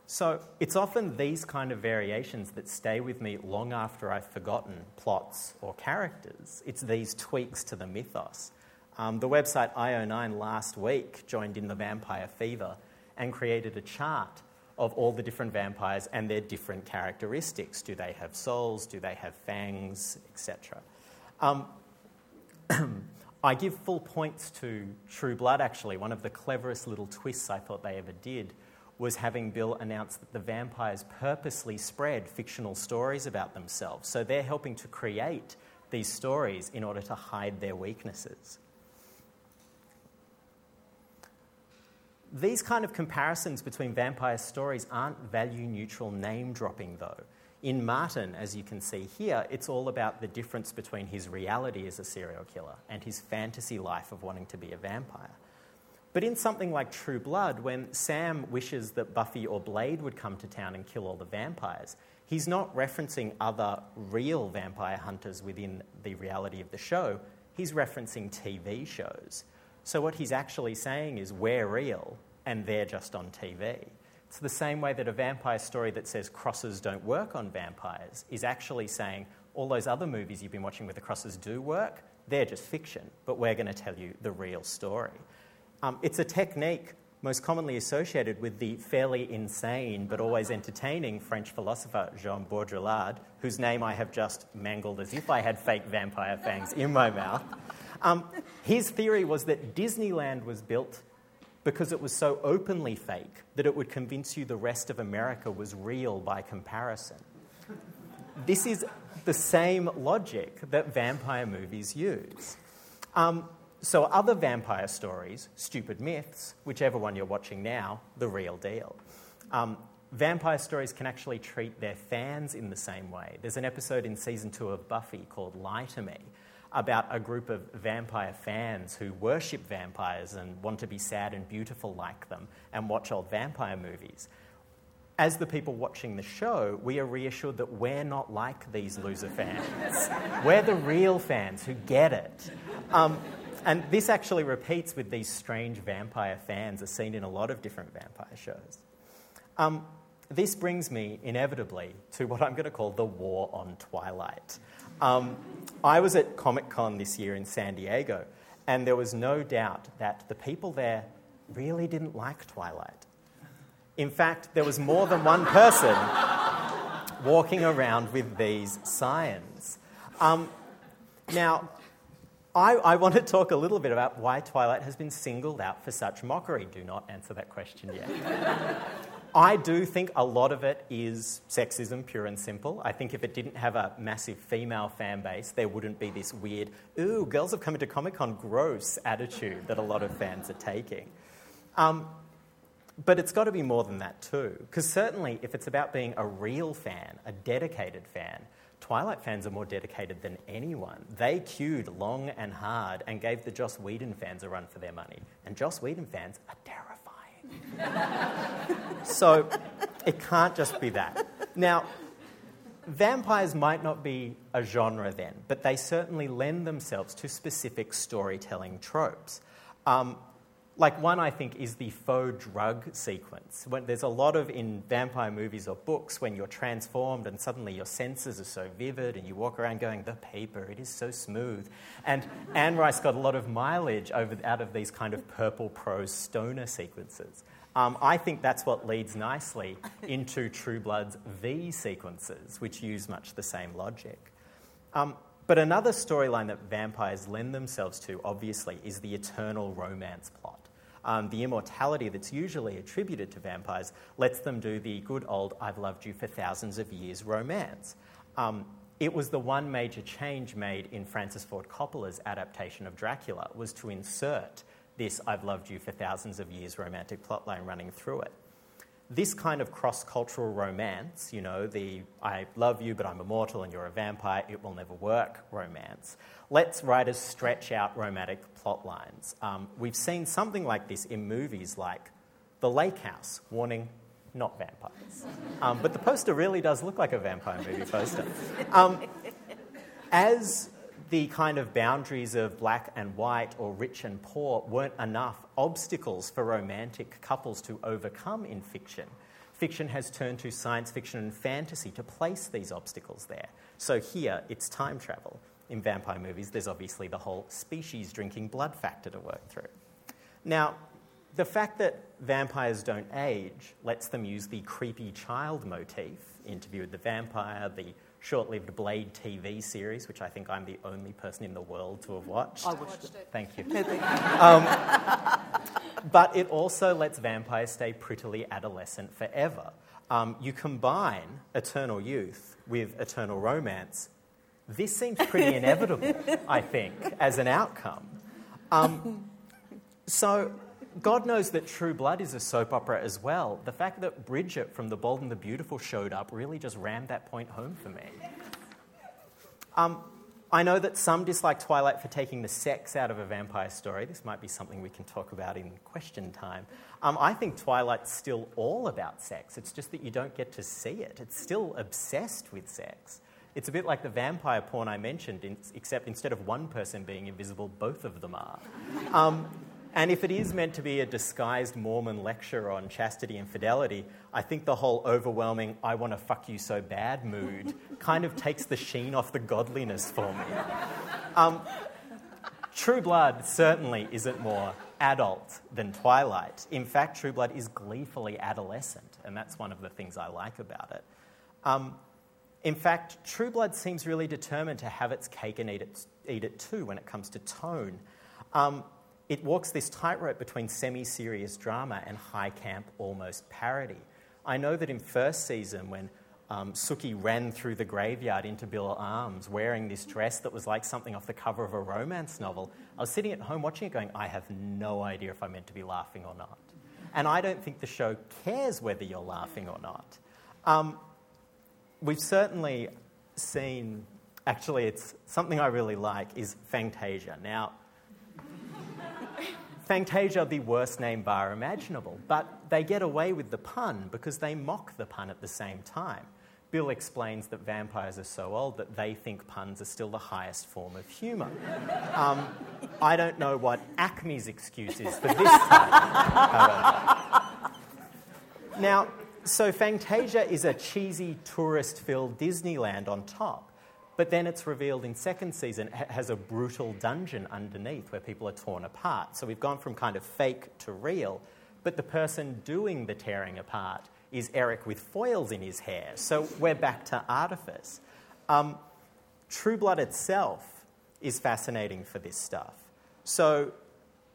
So it's often these kind of variations that stay with me long after I've forgotten plots or characters. It's these tweaks to the mythos. Um, the website IO9 last week joined in the vampire fever and created a chart of all the different vampires and their different characteristics. Do they have souls? Do they have fangs? Etc. Um, I give full points to True Blood, actually, one of the cleverest little twists I thought they ever did was having Bill announce that the vampires purposely spread fictional stories about themselves. So they're helping to create these stories in order to hide their weaknesses. These kind of comparisons between vampire stories aren't value neutral name dropping, though. In Martin, as you can see here, it's all about the difference between his reality as a serial killer and his fantasy life of wanting to be a vampire. But in something like True Blood, when Sam wishes that Buffy or Blade would come to town and kill all the vampires, he's not referencing other real vampire hunters within the reality of the show, he's referencing TV shows. So what he's actually saying is, we're real and they're just on TV. It's the same way that a vampire story that says crosses don't work on vampires is actually saying all those other movies you've been watching where the crosses do work, they're just fiction, but we're going to tell you the real story. Um, it's a technique most commonly associated with the fairly insane but always entertaining French philosopher Jean Baudrillard, whose name I have just mangled as if I had fake vampire fangs in my mouth. Um, his theory was that Disneyland was built because it was so openly fake that it would convince you the rest of America was real by comparison. This is the same logic that vampire movies use. Um, so, other vampire stories, stupid myths, whichever one you're watching now, the real deal. Um, vampire stories can actually treat their fans in the same way. There's an episode in season two of Buffy called Lie to Me about a group of vampire fans who worship vampires and want to be sad and beautiful like them and watch old vampire movies. As the people watching the show, we are reassured that we're not like these loser fans. we're the real fans who get it. Um, and this actually repeats with these strange vampire fans, as seen in a lot of different vampire shows. Um, this brings me inevitably to what I'm going to call the war on Twilight. Um, I was at Comic Con this year in San Diego, and there was no doubt that the people there really didn't like Twilight. In fact, there was more than one person walking around with these signs. Um, now, I, I, want to talk a little bit about why Twilight has been singled out for such mockery. Do not answer that question yet. I do think a lot of it is sexism, pure and simple. I think if it didn't have a massive female fan base, there wouldn't be this weird, ooh, girls have come into Comic Con, gross attitude that a lot of fans are taking. Um, but it's got to be more than that too, because certainly if it's about being a real fan, a dedicated fan, Twilight fans are more dedicated than anyone. They queued long and hard and gave the Joss Whedon fans a run for their money. And Joss Whedon fans are terrifying. so it can't just be that. Now, vampires might not be a genre then, but they certainly lend themselves to specific storytelling tropes. Um, like one I think is the faux drug sequence. When there's a lot of in vampire movies or books when you're transformed and suddenly your senses are so vivid and you walk around going, the paper, it is so smooth. And Anne Rice got a lot of mileage over, out of these kind of purple prose stoner sequences. Um, I think that's what leads nicely into True Blood's V sequences, which use much the same logic. Um, but another storyline that vampires lend themselves to, obviously, is the eternal romance plot um, the immortality that's usually attributed to vampires lets them do the good old I've loved you for thousands of years romance. Um, it was the one major change made in Francis Ford Coppola's adaptation of Dracula was to insert this I've loved you for thousands of years romantic plotline running through it this kind of cross cultural romance, you know, the I love you but I'm immortal and you're a vampire, it will never work romance, lets writers stretch out romantic plot lines. Um, we've seen something like this in movies like The Lake House, warning, not vampires. Um, but the poster really does look like a vampire movie poster. Um, as the kind of boundaries of black and white or rich and poor weren't enough obstacles for romantic couples to overcome in fiction. Fiction has turned to science fiction and fantasy to place these obstacles there. So here, it's time travel. In vampire movies, there's obviously the whole species drinking blood factor to work through. Now, the fact that vampires don't age lets them use the creepy child motif, Interview with the Vampire, the short lived Blade TV series, which I think I'm the only person in the world to have watched. I watched it. Thank you. um, but it also lets vampires stay prettily adolescent forever. Um, you combine eternal youth with eternal romance. This seems pretty inevitable, I think, as an outcome. Um, so God knows that True Blood is a soap opera as well. The fact that Bridget from The Bold and the Beautiful showed up really just rammed that point home for me. Um, I know that some dislike Twilight for taking the sex out of a vampire story. This might be something we can talk about in question time. Um, I think Twilight's still all about sex. It's just that you don't get to see it. It's still obsessed with sex. It's a bit like the vampire porn I mentioned, in, except instead of one person being invisible, both of them are. Um, and if it is meant to be a disguised Mormon lecture on chastity and fidelity, I think the whole overwhelming, I want to fuck you so bad mood kind of takes the sheen off the godliness for me. Um, True Blood certainly isn't more adult than Twilight. In fact, True Blood is gleefully adolescent, and that's one of the things I like about it. Um, in fact, True Blood seems really determined to have its cake and eat it, eat it too when it comes to tone. Um, it walks this tightrope between semi serious drama and high camp, almost parody. I know that in first season, when um, Sookie ran through the graveyard into Bill Arms wearing this dress that was like something off the cover of a romance novel, I was sitting at home watching it going, I have no idea if I'm meant to be laughing or not. and I don't think the show cares whether you're laughing or not. Um, we've certainly seen, actually, it's something I really like is Fangtasia. Now, Fangtasia, the worst name bar imaginable, but they get away with the pun because they mock the pun at the same time. Bill explains that vampires are so old that they think puns are still the highest form of humour. Um, I don't know what ACMI's excuse is for this. Now, so Fangtasia is a cheesy, tourist filled Disneyland on top. But then it's revealed in second season it has a brutal dungeon underneath where people are torn apart. So we've gone from kind of fake to real, but the person doing the tearing apart is Eric with foils in his hair. So we're back to artifice. Um, True Blood itself is fascinating for this stuff. So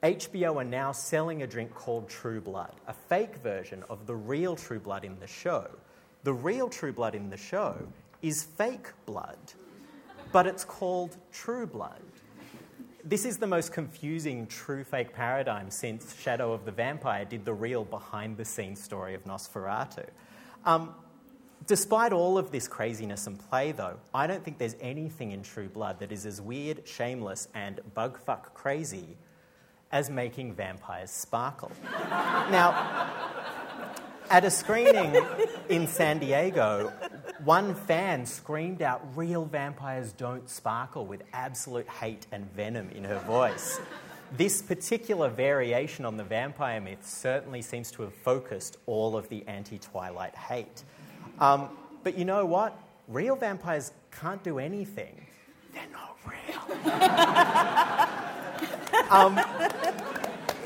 HBO are now selling a drink called True Blood, a fake version of the real True Blood in the show. The real True Blood in the show is fake blood but it's called True Blood. This is the most confusing true fake paradigm since Shadow of the Vampire did the real behind the scenes story of Nosferatu. Um, despite all of this craziness and play, though, I don't think there's anything in True Blood that is as weird, shameless, and bugfuck crazy as making vampires sparkle. now, at a screening in San Diego, one fan screamed out, Real vampires don't sparkle, with absolute hate and venom in her voice. This particular variation on the vampire myth certainly seems to have focused all of the anti Twilight hate. Um, but you know what? Real vampires can't do anything. They're not real. um,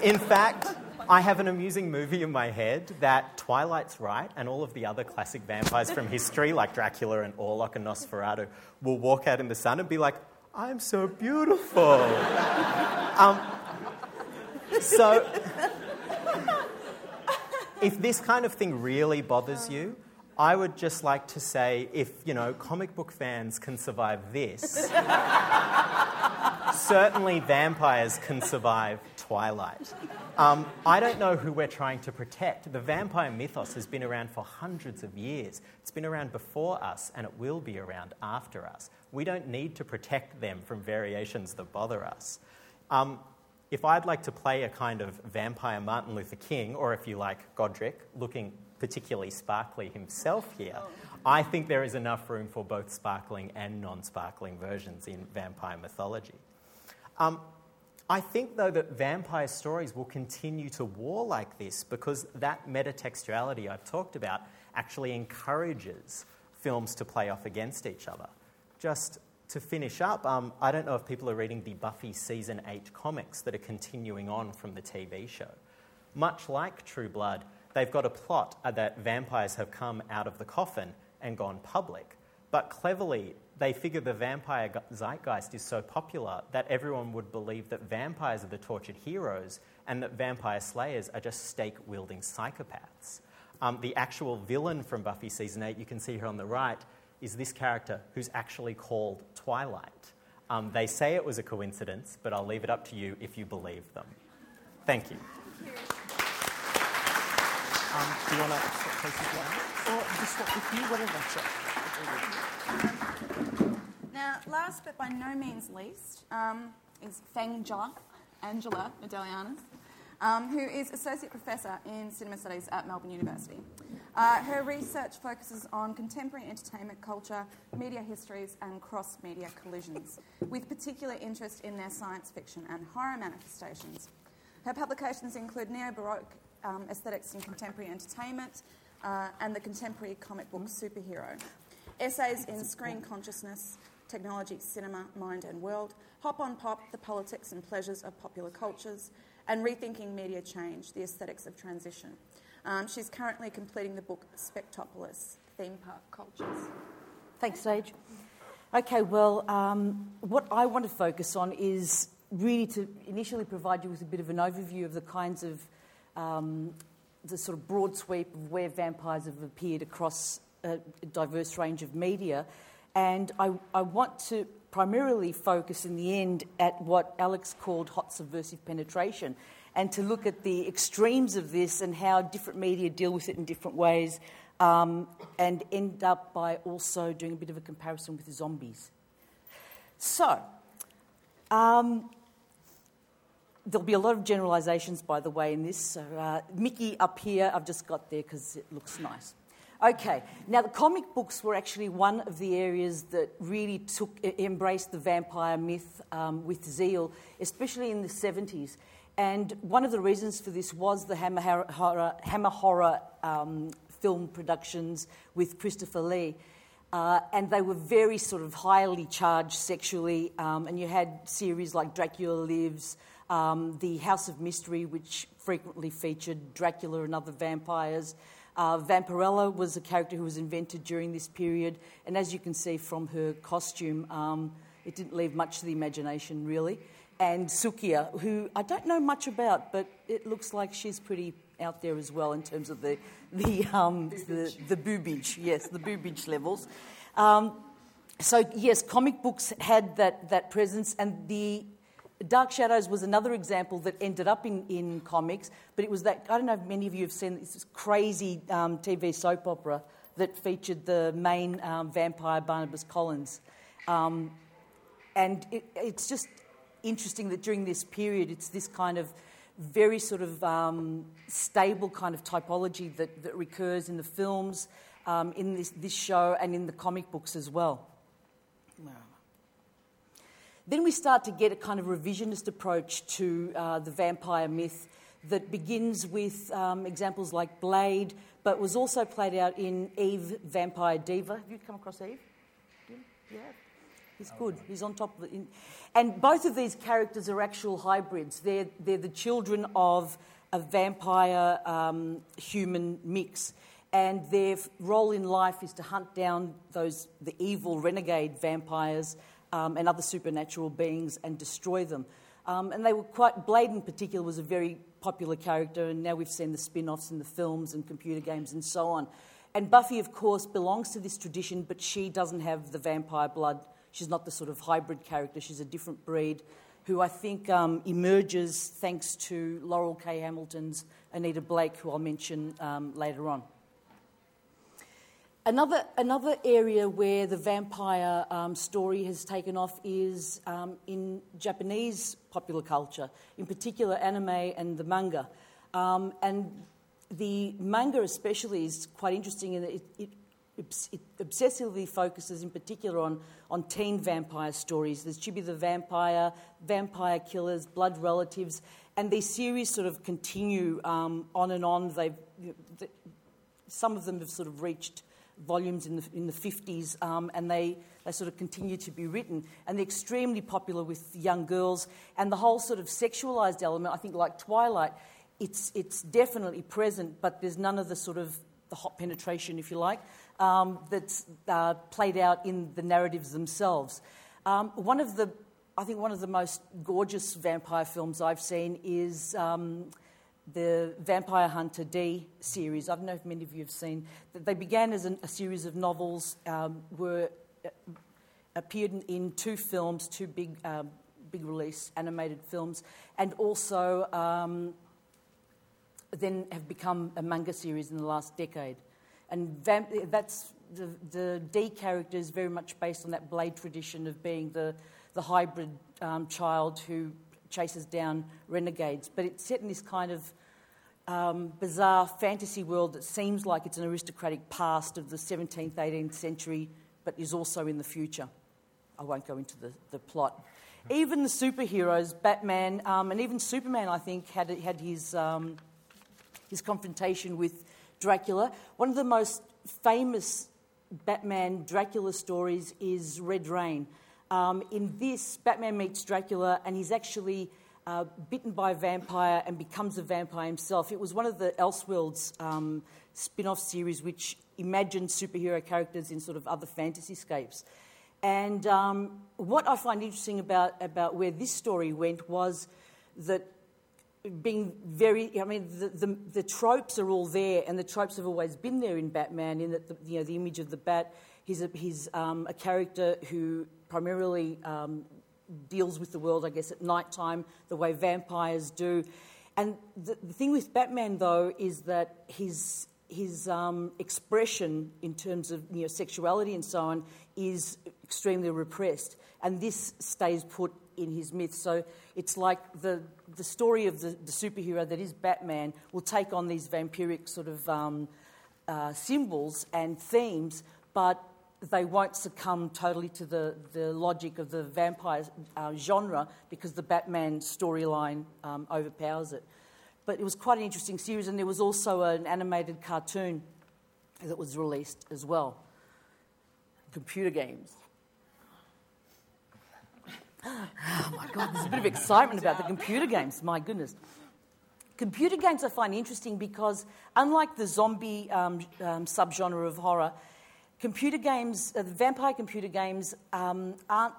in fact, I have an amusing movie in my head that Twilight's right, and all of the other classic vampires from history, like Dracula and Orlok and Nosferatu, will walk out in the sun and be like, I'm so beautiful. um, so, if this kind of thing really bothers you, I would just like to say if, you know, comic book fans can survive this, certainly vampires can survive Twilight. Um, I don't know who we're trying to protect. The vampire mythos has been around for hundreds of years. It's been around before us and it will be around after us. We don't need to protect them from variations that bother us. Um, if I'd like to play a kind of vampire Martin Luther King, or if you like Godric, looking particularly sparkly himself here, I think there is enough room for both sparkling and non sparkling versions in vampire mythology. Um, I think, though, that vampire stories will continue to war like this because that metatextuality I've talked about actually encourages films to play off against each other. Just to finish up, um, I don't know if people are reading the Buffy Season 8 comics that are continuing on from the TV show. Much like True Blood, they've got a plot that vampires have come out of the coffin and gone public. But cleverly, they figure the vampire zeitgeist is so popular that everyone would believe that vampires are the tortured heroes and that vampire slayers are just stake wielding psychopaths. Um, the actual villain from Buffy season 8, you can see here on the right, is this character who's actually called Twilight. Um, they say it was a coincidence, but I'll leave it up to you if you believe them. Thank you. Um, do you want to swap places now? Or just swap with you, whatever. Last but by no means least um, is Fangela, Angela Ndalianis, um, who is Associate Professor in Cinema Studies at Melbourne University. Uh, her research focuses on contemporary entertainment culture, media histories, and cross media collisions, with particular interest in their science fiction and horror manifestations. Her publications include Neo Baroque um, aesthetics in contemporary entertainment uh, and the contemporary comic book superhero, essays in screen consciousness, technology, cinema, mind and world, hop on pop, the politics and pleasures of popular cultures, and rethinking media change, the aesthetics of transition. Um, she's currently completing the book Spectopolis, Theme Park Cultures. Thanks, Saige. Okay, well, um, what I want to focus on is really to initially provide you with a bit of an overview of the kinds of um, the sort of broad sweep of where vampires have appeared across a diverse range of media and I, I want to primarily focus in the end at what Alex called hot subversive penetration. and to look at the extremes of this and how different media deal with it in different ways, um, and end up by also doing a bit of a comparison with zombies. So, um, there'll be a lot of generalizations, by the way, in this. So, uh, Mickey up here, I've just got there because it looks nice. Okay, now the comic books were actually one of the areas that really took, embraced the vampire myth um, with zeal, especially in the 70s. And one of the reasons for this was the Hammer Horror, Hammer horror um, film productions with Christopher Lee. Uh, and they were very sort of highly charged sexually. Um, and you had series like Dracula Lives, um, The House of Mystery, which frequently featured Dracula and other vampires. Uh, Vampirella was a character who was invented during this period, and as you can see from her costume, um, it didn't leave much to the imagination, really. And Sukiya, who I don't know much about, but it looks like she's pretty out there as well in terms of the the um, the, the boobage, yes, the boobage levels. Um, so yes, comic books had that that presence, and the Dark Shadows was another example that ended up in, in comics, but it was that I don't know if many of you have seen this crazy um, TV soap opera that featured the main um, vampire Barnabas Collins. Um, and it, it's just interesting that during this period, it's this kind of very sort of um, stable kind of typology that, that recurs in the films, um, in this, this show, and in the comic books as well. Then we start to get a kind of revisionist approach to uh, the vampire myth that begins with um, examples like Blade, but was also played out in Eve, Vampire Diva. Have you come across Eve? Yeah. He's good. He's on top of it. And both of these characters are actual hybrids. They're, they're the children of a vampire um, human mix. And their role in life is to hunt down those the evil renegade vampires um, and other supernatural beings and destroy them. Um, and they were quite, Blade in particular was a very popular character, and now we've seen the spin offs in the films and computer games and so on. And Buffy, of course, belongs to this tradition, but she doesn't have the vampire blood. She's not the sort of hybrid character, she's a different breed who I think um, emerges thanks to Laurell K. Hamilton's Anita Blake, who I'll mention um, later on. Another, another area where the vampire um, story has taken off is um, in Japanese popular culture, in particular anime and the manga. Um, and the manga, especially, is quite interesting in that it, it, it, obsessively focuses, in particular, on, on teen vampire stories. There's Chibi the Vampire, Vampire Killers, Blood Relatives, and these series sort of continue um, on and on. They've, they, some of them have sort of reached volumes in the, in the 50s, um, and they, they sort of continue to be written. And they're extremely popular with young girls. And the whole sort of sexualized element, I think, like Twilight, it's, it's definitely present, but there's none of the sort of the hot penetration, if you like, um, that's uh, played out in the narratives themselves. Um, one of the, I think, one of the most gorgeous vampire films I've seen is um, the Vampire Hunter D series. I don't know if many of you have seen. They began as an, a series of novels, um, were uh, appeared in, in, two films, two big, um, big release animated films, and also um, then have become a manga series in the last decade. And vamp- that's the, the D character is very much based on that Blade tradition of being the, the hybrid um, child who chases down renegades. But it's set in this kind of um, bizarre fantasy world that seems like it's an aristocratic past of the 17th, 18th century, but is also in the future. I won't go into the, the plot. Even the superheroes, Batman, um, and even Superman, I think, had, had his, um, his confrontation with Dracula. One of the most famous Batman Dracula stories is Red Rain. Um, in this, Batman meets Dracula, and he's actually uh, bitten by a vampire and becomes a vampire himself. It was one of the Elseworlds um, spin off series which imagined superhero characters in sort of other fantasy scapes. And um, what I find interesting about, about where this story went was that being very, I mean, the, the, the, tropes are all there, and the tropes have always been there in Batman, in that, the, you know, the image of the bat, he's a, he's, um, a character who primarily um, deals with the world, I guess, at night time, the way vampires do. And the, the thing with Batman, though, is that his his um, expression in terms of you know, sexuality and so on is extremely repressed, and this stays put in his myth. So it's like the, the story of the, the superhero that is Batman will take on these vampiric sort of um, uh, symbols and themes, but they won't succumb totally to the, the logic of the vampire uh, genre because the Batman storyline um, overpowers it. But it was quite an interesting series, and there was also an animated cartoon that was released as well. Computer games. Oh my God, there's a bit of excitement about the computer games, my goodness. Computer games I find interesting because, unlike the zombie um, um, subgenre of horror, computer games, uh, vampire computer games, um, aren't,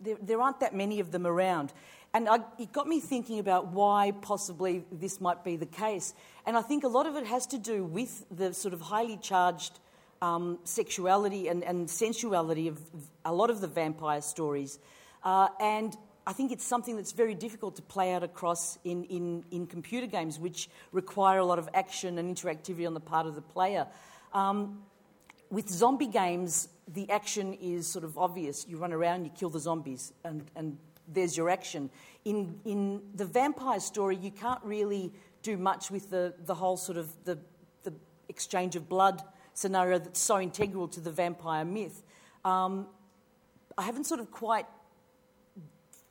there, there, aren't that many of them around. And I, it got me thinking about why possibly this might be the case. And I think a lot of it has to do with the sort of highly charged um, sexuality and, and, sensuality of a lot of the vampire stories. Uh, and I think it's something that's very difficult to play out across in, in, in computer games, which require a lot of action and interactivity on the part of the player. Um, with zombie games, the action is sort of obvious. You run around, you kill the zombies, and, and there's your action. In, in the vampire story, you can't really do much with the, the whole sort of the, the exchange of blood scenario that's so integral to the vampire myth. Um, I haven't sort of quite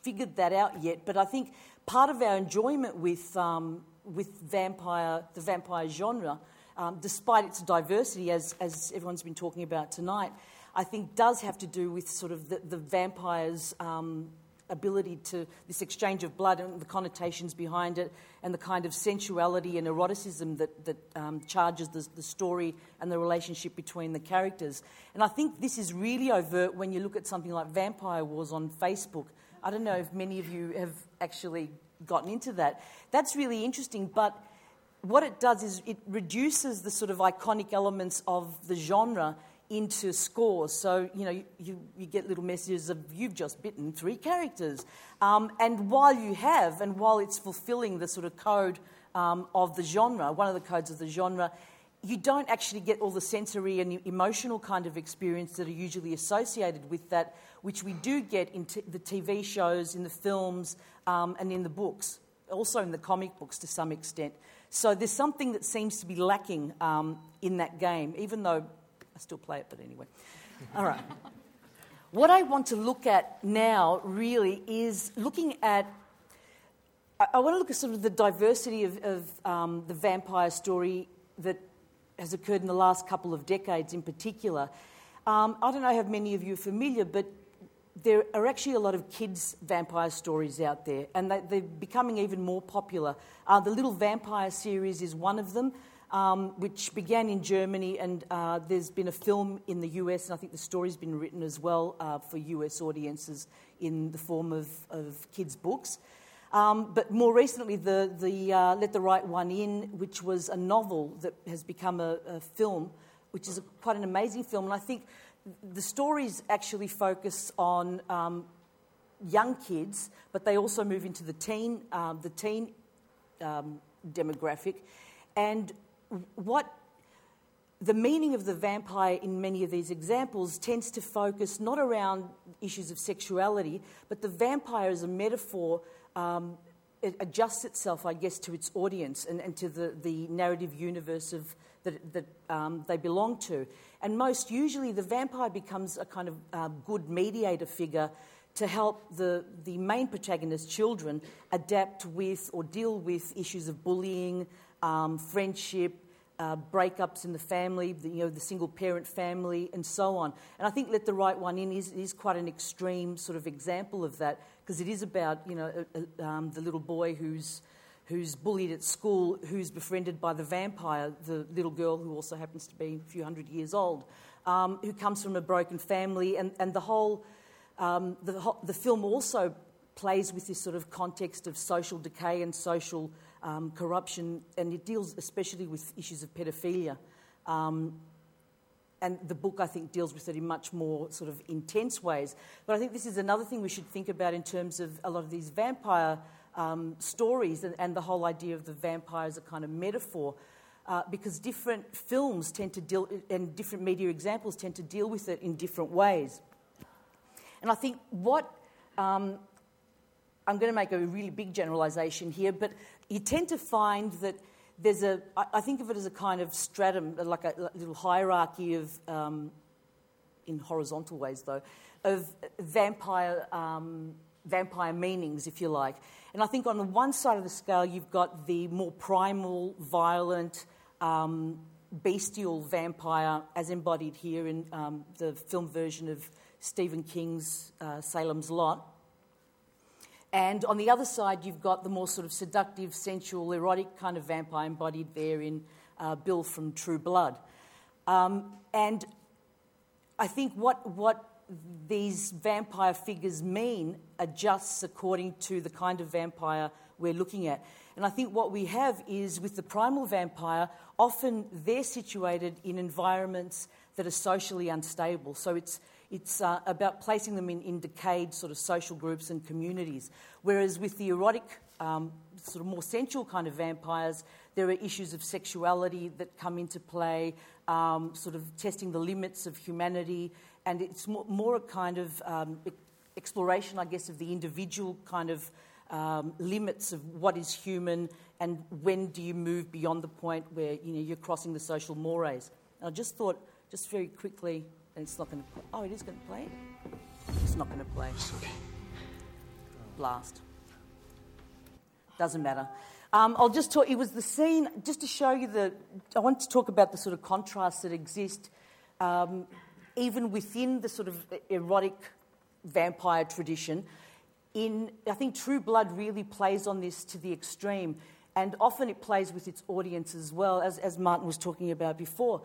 figured that out yet, but I think part of our enjoyment with, um, with vampire, the vampire genre, um, despite its diversity, as, as everyone's been talking about tonight, I think does have to do with sort of the, the vampire's um, ability to this exchange of blood and the connotations behind it and the kind of sensuality and eroticism that, that um, charges the, the story and the relationship between the characters. And I think this is really overt when you look at something like Vampire Wars on Facebook. I don't know if many of you have actually gotten into that. That's really interesting, but what it does is it reduces the sort of iconic elements of the genre into scores. So, you know, you, you, get little messages of you've just bitten three characters. Um, and while you have, and while it's fulfilling the sort of code um, of the genre, one of the codes of the genre, you don't actually get all the sensory and emotional kind of experience that are usually associated with that, which we do get in t- the TV shows, in the films, um, and in the books, also in the comic books to some extent. So there's something that seems to be lacking um, in that game, even though I still play it, but anyway. All right. what I want to look at now really is looking at. I, I want to look at sort of the diversity of, of um, the vampire story that has occurred in the last couple of decades in particular. Um, I don't know how many of you are familiar, but there are actually a lot of kids' vampire stories out there, and they, are becoming even more popular. Uh, the Little Vampire series is one of them um, which began in Germany, and uh, there's been a film in the US, and I think the story's been written as well uh, for US audiences in the form of, of kids' books. Um, but more recently, the, the uh, Let the Right One In, which was a novel that has become a, a film, which is a, quite an amazing film. And I think the stories actually focus on um, young kids, but they also move into the teen, um, the teen um, demographic. And what the meaning of the vampire in many of these examples tends to focus not around issues of sexuality, but the vampire as a metaphor um, it adjusts itself, I guess, to its audience and, and to the, the narrative universe of, that, that um, they belong to. And most usually, the vampire becomes a kind of uh, good mediator figure to help the, the main protagonist's children, adapt with or deal with issues of bullying, um, friendship, uh, breakups in the family, the, you know, the single parent family, and so on. And I think Let the Right One In is, is quite an extreme sort of example of that because it is about you know uh, um, the little boy who's who's bullied at school, who's befriended by the vampire, the little girl who also happens to be a few hundred years old, um, who comes from a broken family, and, and the whole um, the, the film also plays with this sort of context of social decay and social um, corruption, and it deals especially with issues of pedophilia. Um, and the book, I think, deals with it in much more sort of intense ways. But I think this is another thing we should think about in terms of a lot of these vampire um, stories and, and, the whole idea of the vampire as a kind of metaphor. Uh, because different films tend to deal, and different media examples tend to deal with it in different ways. And I think what um, I'm going to make a really big generalization here, but you tend to find that there's a, I think of it as a kind of stratum, like a little hierarchy of, um, in horizontal ways though, of vampire, um, vampire meanings, if you like. And I think on the one side of the scale, you've got the more primal, violent, um, bestial vampire, as embodied here in um, the film version of Stephen King's uh, Salem's Lot. And on the other side, you've got the more sort of seductive, sensual, erotic kind of vampire embodied there in uh, Bill from True Blood. Um, and I think what, what these vampire figures mean adjusts according to the kind of vampire we're looking at. And I think what we have is with the primal vampire, often they're situated in environments that are socially unstable. So it's it's uh, about placing them in, in decayed sort of social groups and communities. Whereas with the erotic, um, sort of more sensual kind of vampires, there are issues of sexuality that come into play, um, sort of testing the limits of humanity, and it's more, a kind of um, exploration, I guess, of the individual kind of um, limits of what is human and when do you move beyond the point where you know you're crossing the social mores. And I just thought, just very quickly, and it's not going to play. Oh, it is going to play? It's not going to play. Blast. Doesn't matter. Um, I'll just talk, it was the scene, just to show you the, I want to talk about the sort of contrasts that exist um, even within the sort of erotic vampire tradition. In, I think True Blood really plays on this to the extreme, and often it plays with its audience as well, as, as Martyn was talking about before.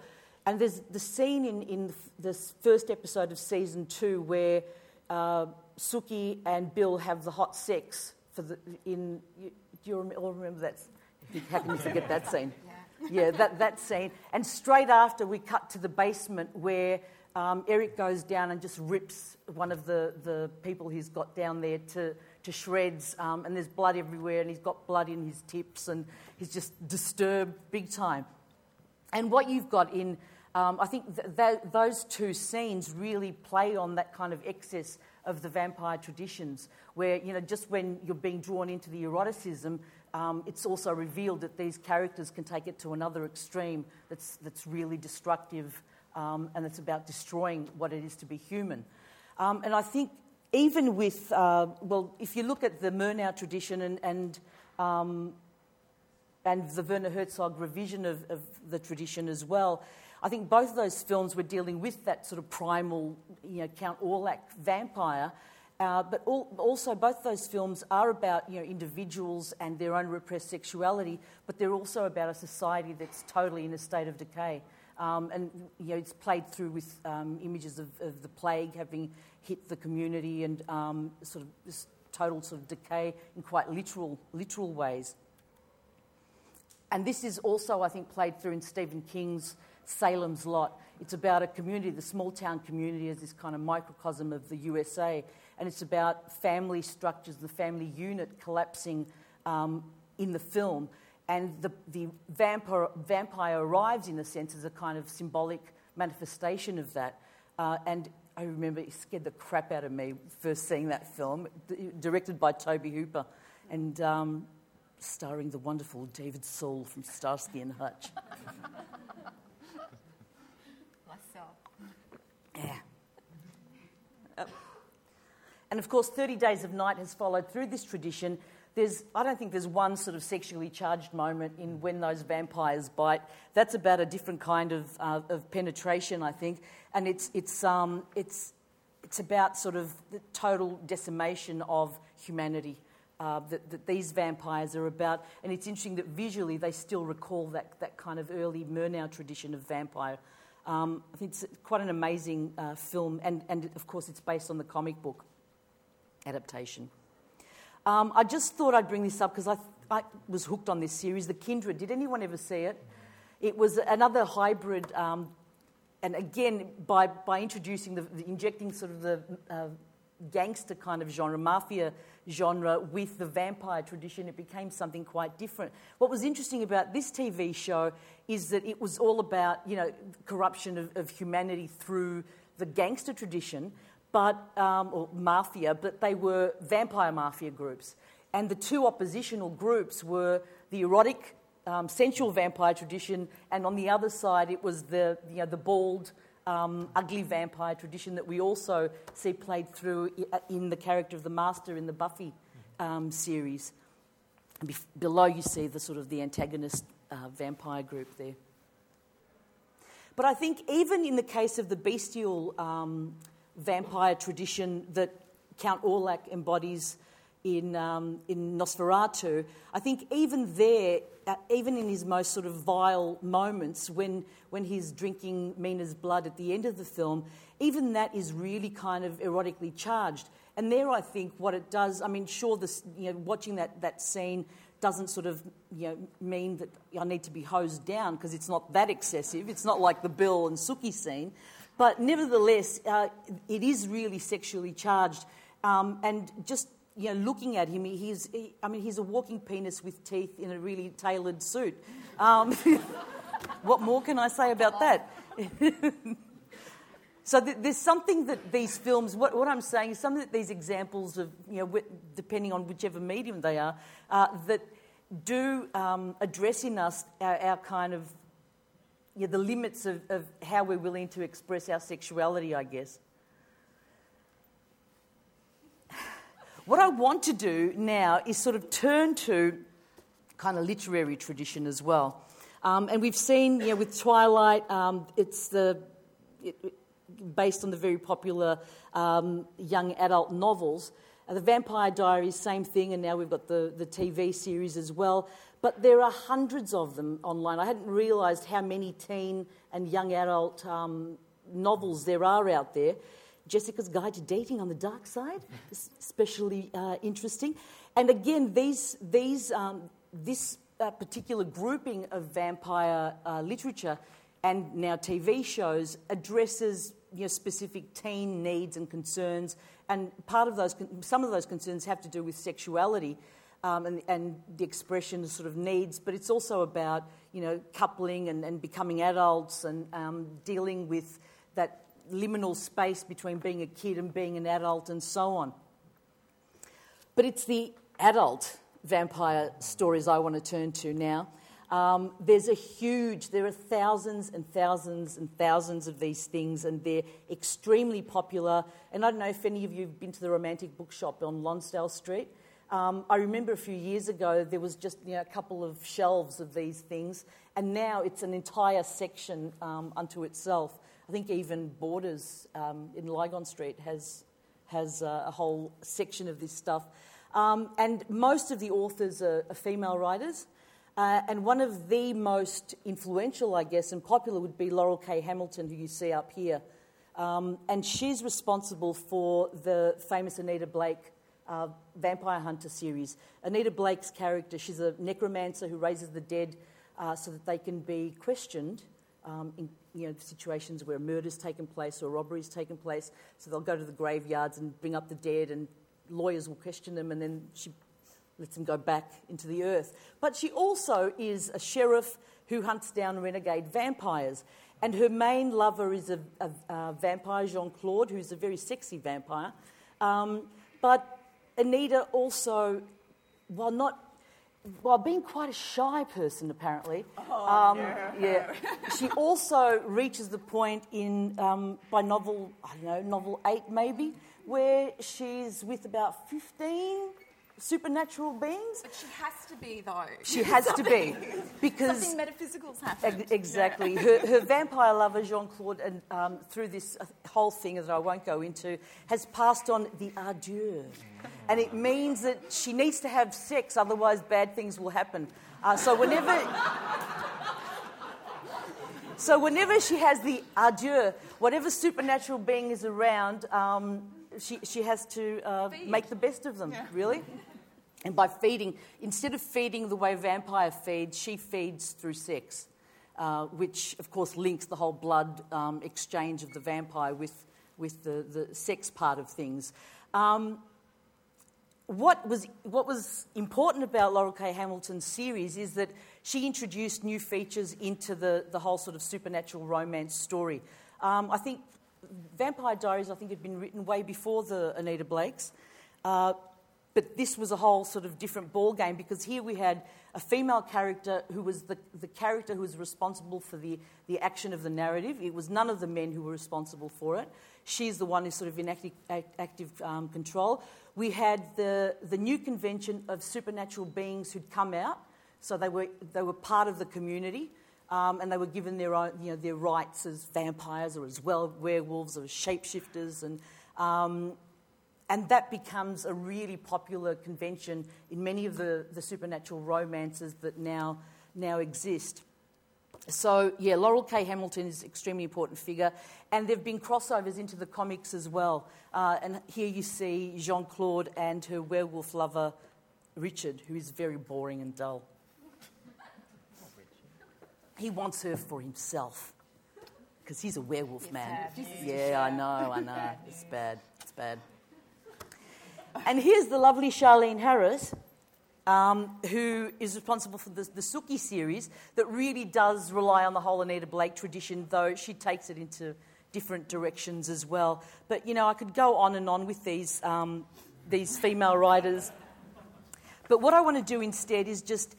And there's the scene in, in this first episode of season two where uh, Sookie and Bill have the hot sex for the in. You, do you all remember that? How can you forget that scene? Yeah, yeah that, that scene. And straight after, we cut to the basement where um, Eric goes down and just rips one of the, the people he's got down there to, to shreds. Um, and there's blood everywhere, and he's got blood in his tips, and he's just disturbed big time. And what you've got in, um, I think th- th- those two scenes really play on that kind of excess of the vampire traditions, where, you know, just when you're being drawn into the eroticism, um, it's also revealed that these characters can take it to another extreme that's, that's really destructive um, and it's about destroying what it is to be human. Um, and I think even with, uh, well, if you look at the Murnau tradition and, and um, and the Werner Herzog revision of, of, the tradition as well. I think both of those films were dealing with that sort of primal, you know, Count Orlok vampire. Uh, but all, also, both those films are about you know, individuals and their own repressed sexuality, but they're also about a society that's totally in a state of decay. Um, and you know, it's played through with um, images of, of, the plague having hit the community and um, sort of this total sort of decay in quite literal, literal ways. And this is also, I think, played through in Stephen King's Salem's Lot. It's about a community, the small town community, as this kind of microcosm of the USA. And it's about family structures, the family unit collapsing um, in the film. And the, the vampire, vampire arrives, in a sense, as a kind of symbolic manifestation of that. Uh, and I remember it scared the crap out of me first seeing that film, directed by Tobe Hooper. And um, starring the wonderful David Soul from Starsky and Hutch. Myself. yeah. Uh, and of course, 30 Days of Night has followed through this tradition. There's, I don't think there's one sort of sexually charged moment in when those vampires bite. That's about a different kind of, uh, of penetration, I think. And it's, it's, um, it's, it's about sort of the total decimation of humanity uh, that, that, these vampires are about. And it's interesting that visually they still recall that, that kind of early Murnau tradition of vampire. Um, I think it's quite an amazing uh, film, and, and of course, it's based on the comic book adaptation. Um, I just thought I'd bring this up because I, I, was hooked on this series, The Kindred. Did anyone ever see it? It was another hybrid, um, and again, by, by introducing the, the, injecting sort of the uh, gangster kind of genre, mafia genre, with the vampire tradition, it became something quite different. What was interesting about this TV show is that it was all about, you know, corruption of, of humanity through the gangster tradition, but um, or mafia, but they were vampire mafia groups. And the two oppositional groups were the erotic, um, sensual vampire tradition, and on the other side, it was the, you know, the bald, um, ugly vampire tradition that we also see played through in the character of the Master in the Buffy um, series. Be- below, you see the sort of the antagonist uh, vampire group there. But I think even in the case of the bestial um, vampire tradition that Count Orlok embodies in, um, in Nosferatu, I think even there, uh, even in his most sort of vile moments, when, when he's drinking Mina's blood at the end of the film, even that is really kind of erotically charged. And there, I think what it does, I mean, sure, this, you know, watching that, that scene doesn't sort of you know, mean that I need to be hosed down because it's not that excessive. It's not like the Bill and Sookie scene. But nevertheless, uh, it is really sexually charged. Um, and just you know, looking at him, he's, he, I mean, he's a walking penis with teeth in a really tailored suit. Um, what more can I say about that? so th- there's something that these films, what, what, I'm saying is something that these examples of, you know, depending on whichever medium they are, uh, that do um, address in us our, our kind of, know, the limits of, of how we're willing to express our sexuality, I guess. What I want to do now is sort of turn to kind of literary tradition as well. Um, and we've seen, you know, with Twilight, um, it's the, it, based on the very popular um, young adult novels. Uh, the Vampire Diaries, same thing, and now we've got the, the TV series as well. But there are hundreds of them online. I hadn't realised how many teen and young adult um, novels there are out there. Jessica's Guide to Dating on the Dark Side, especially uh, interesting. And again, these, these, um, this uh, particular grouping of vampire uh, literature and now TV shows addresses you know, specific teen needs and concerns. And part of those, some of those concerns have to do with sexuality. Um, and, and, the expression of sort of needs, but it's also about you know coupling and, and becoming adults and um, dealing with that liminal space between being a kid and being an adult and so on. But it's the adult vampire stories I want to turn to now. Um, there's a huge, there are thousands and thousands and thousands of these things, and they're extremely popular. And I don't know if any of you have been to the Romantic Bookshop on Lonsdale Street. Um, I remember a few years ago there was just you know, a couple of shelves of these things, and now it's an entire section um, unto itself. I think even Borders um, in Lygon Street has, has uh, a whole section of this stuff. Um, and most of the authors are, are female writers. Uh, and one of the most influential, I guess, and popular would be Laurell K. Hamilton, who you see up here. Um, and she's responsible for the famous Anita Blake uh, Vampire Hunter series. Anita Blake's character, she's a necromancer who raises the dead uh, so that they can be questioned um, in you know, situations where murder's taken place or robbery's taken place. So they'll go to the graveyards and bring up the dead, and lawyers will question them, and then she lets them go back into the earth. But she also is a sheriff who hunts down renegade vampires. And her main lover is a, a, a vampire, Jean Claude, who's a very sexy vampire. Um, but Anita also, while not well, being quite a shy person, apparently. Oh, um, no. Yeah. she also reaches the point in, um, by novel, I don't know, novel eight maybe, where she's with about 15 supernatural beings. But she has to be, though. She has to be. Because. Something metaphysical's happened. Exactly. Yeah. Her, her, vampire lover, Jean Claude, and um, through this uh, whole thing that I won't go into, has passed on the ardeur. And it means that she needs to have sex, otherwise, bad things will happen. Uh, so whenever. So whenever she has the ardeur, whatever supernatural being is around, um, she, she has to uh, make the best of them, yeah. really. And by feeding, instead of feeding the way vampire feeds, she feeds through sex, uh, which of course links the whole blood um, exchange of the vampire with, with the, the sex part of things. Um, what was, what was important about Laurell K. Hamilton's series is that she introduced new features into the, the whole sort of supernatural romance story. Um, I think Vampire Diaries, I think, had been written way before the Anita Blakes. Uh, but this was a whole sort of different ball game because here we had a female character who was the, the character who was responsible for the, the action of the narrative. It was none of the men who were responsible for it. She's the one who's sort of in active, active um, control. We had the, the new convention of supernatural beings who'd come out, so they were, they were part of the community. Um, and they were given their own, you know, their rights as vampires or as well werewolves or as shapeshifters, and um, and that becomes a really popular convention in many of the, the supernatural romances that now, now exist. So, yeah, Laurell K. Hamilton is an extremely important figure, and there have been crossovers into the comics as well. Uh, and here you see Jean Claude and her werewolf lover, Richard, who is very boring and dull. He wants her for himself because he's a werewolf man. Yeah, I know, I know. It's bad. It's bad. And here's the lovely Charlaine Harris, um, who is responsible for the, the Sookie series that really does rely on the whole Anita Blake tradition, though she takes it into different directions as well. But, you know, I could go on and on with these, um, these female writers. But what I want to do instead is just,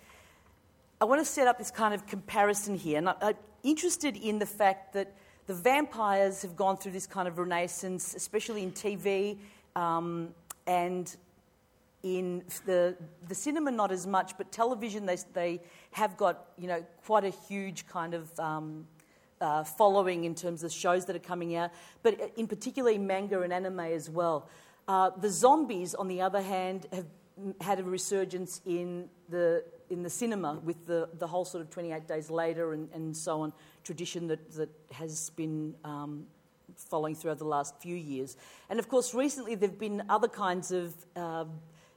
I want to set up this kind of comparison here. And I, I'm interested in the fact that the vampires have gone through this kind of renaissance, especially in TV. Um, and in the, the cinema, not as much, but television, they, they have got, you know, quite a huge kind of um, uh, following in terms of shows that are coming out, but in particularly manga and anime as well. Uh, the zombies, on the other hand, have had a resurgence in the, in the cinema with the, the whole sort of 28 Days Later and, and so on tradition that, that has been um, following throughout the last few years. And of course, recently there have been other kinds of uh,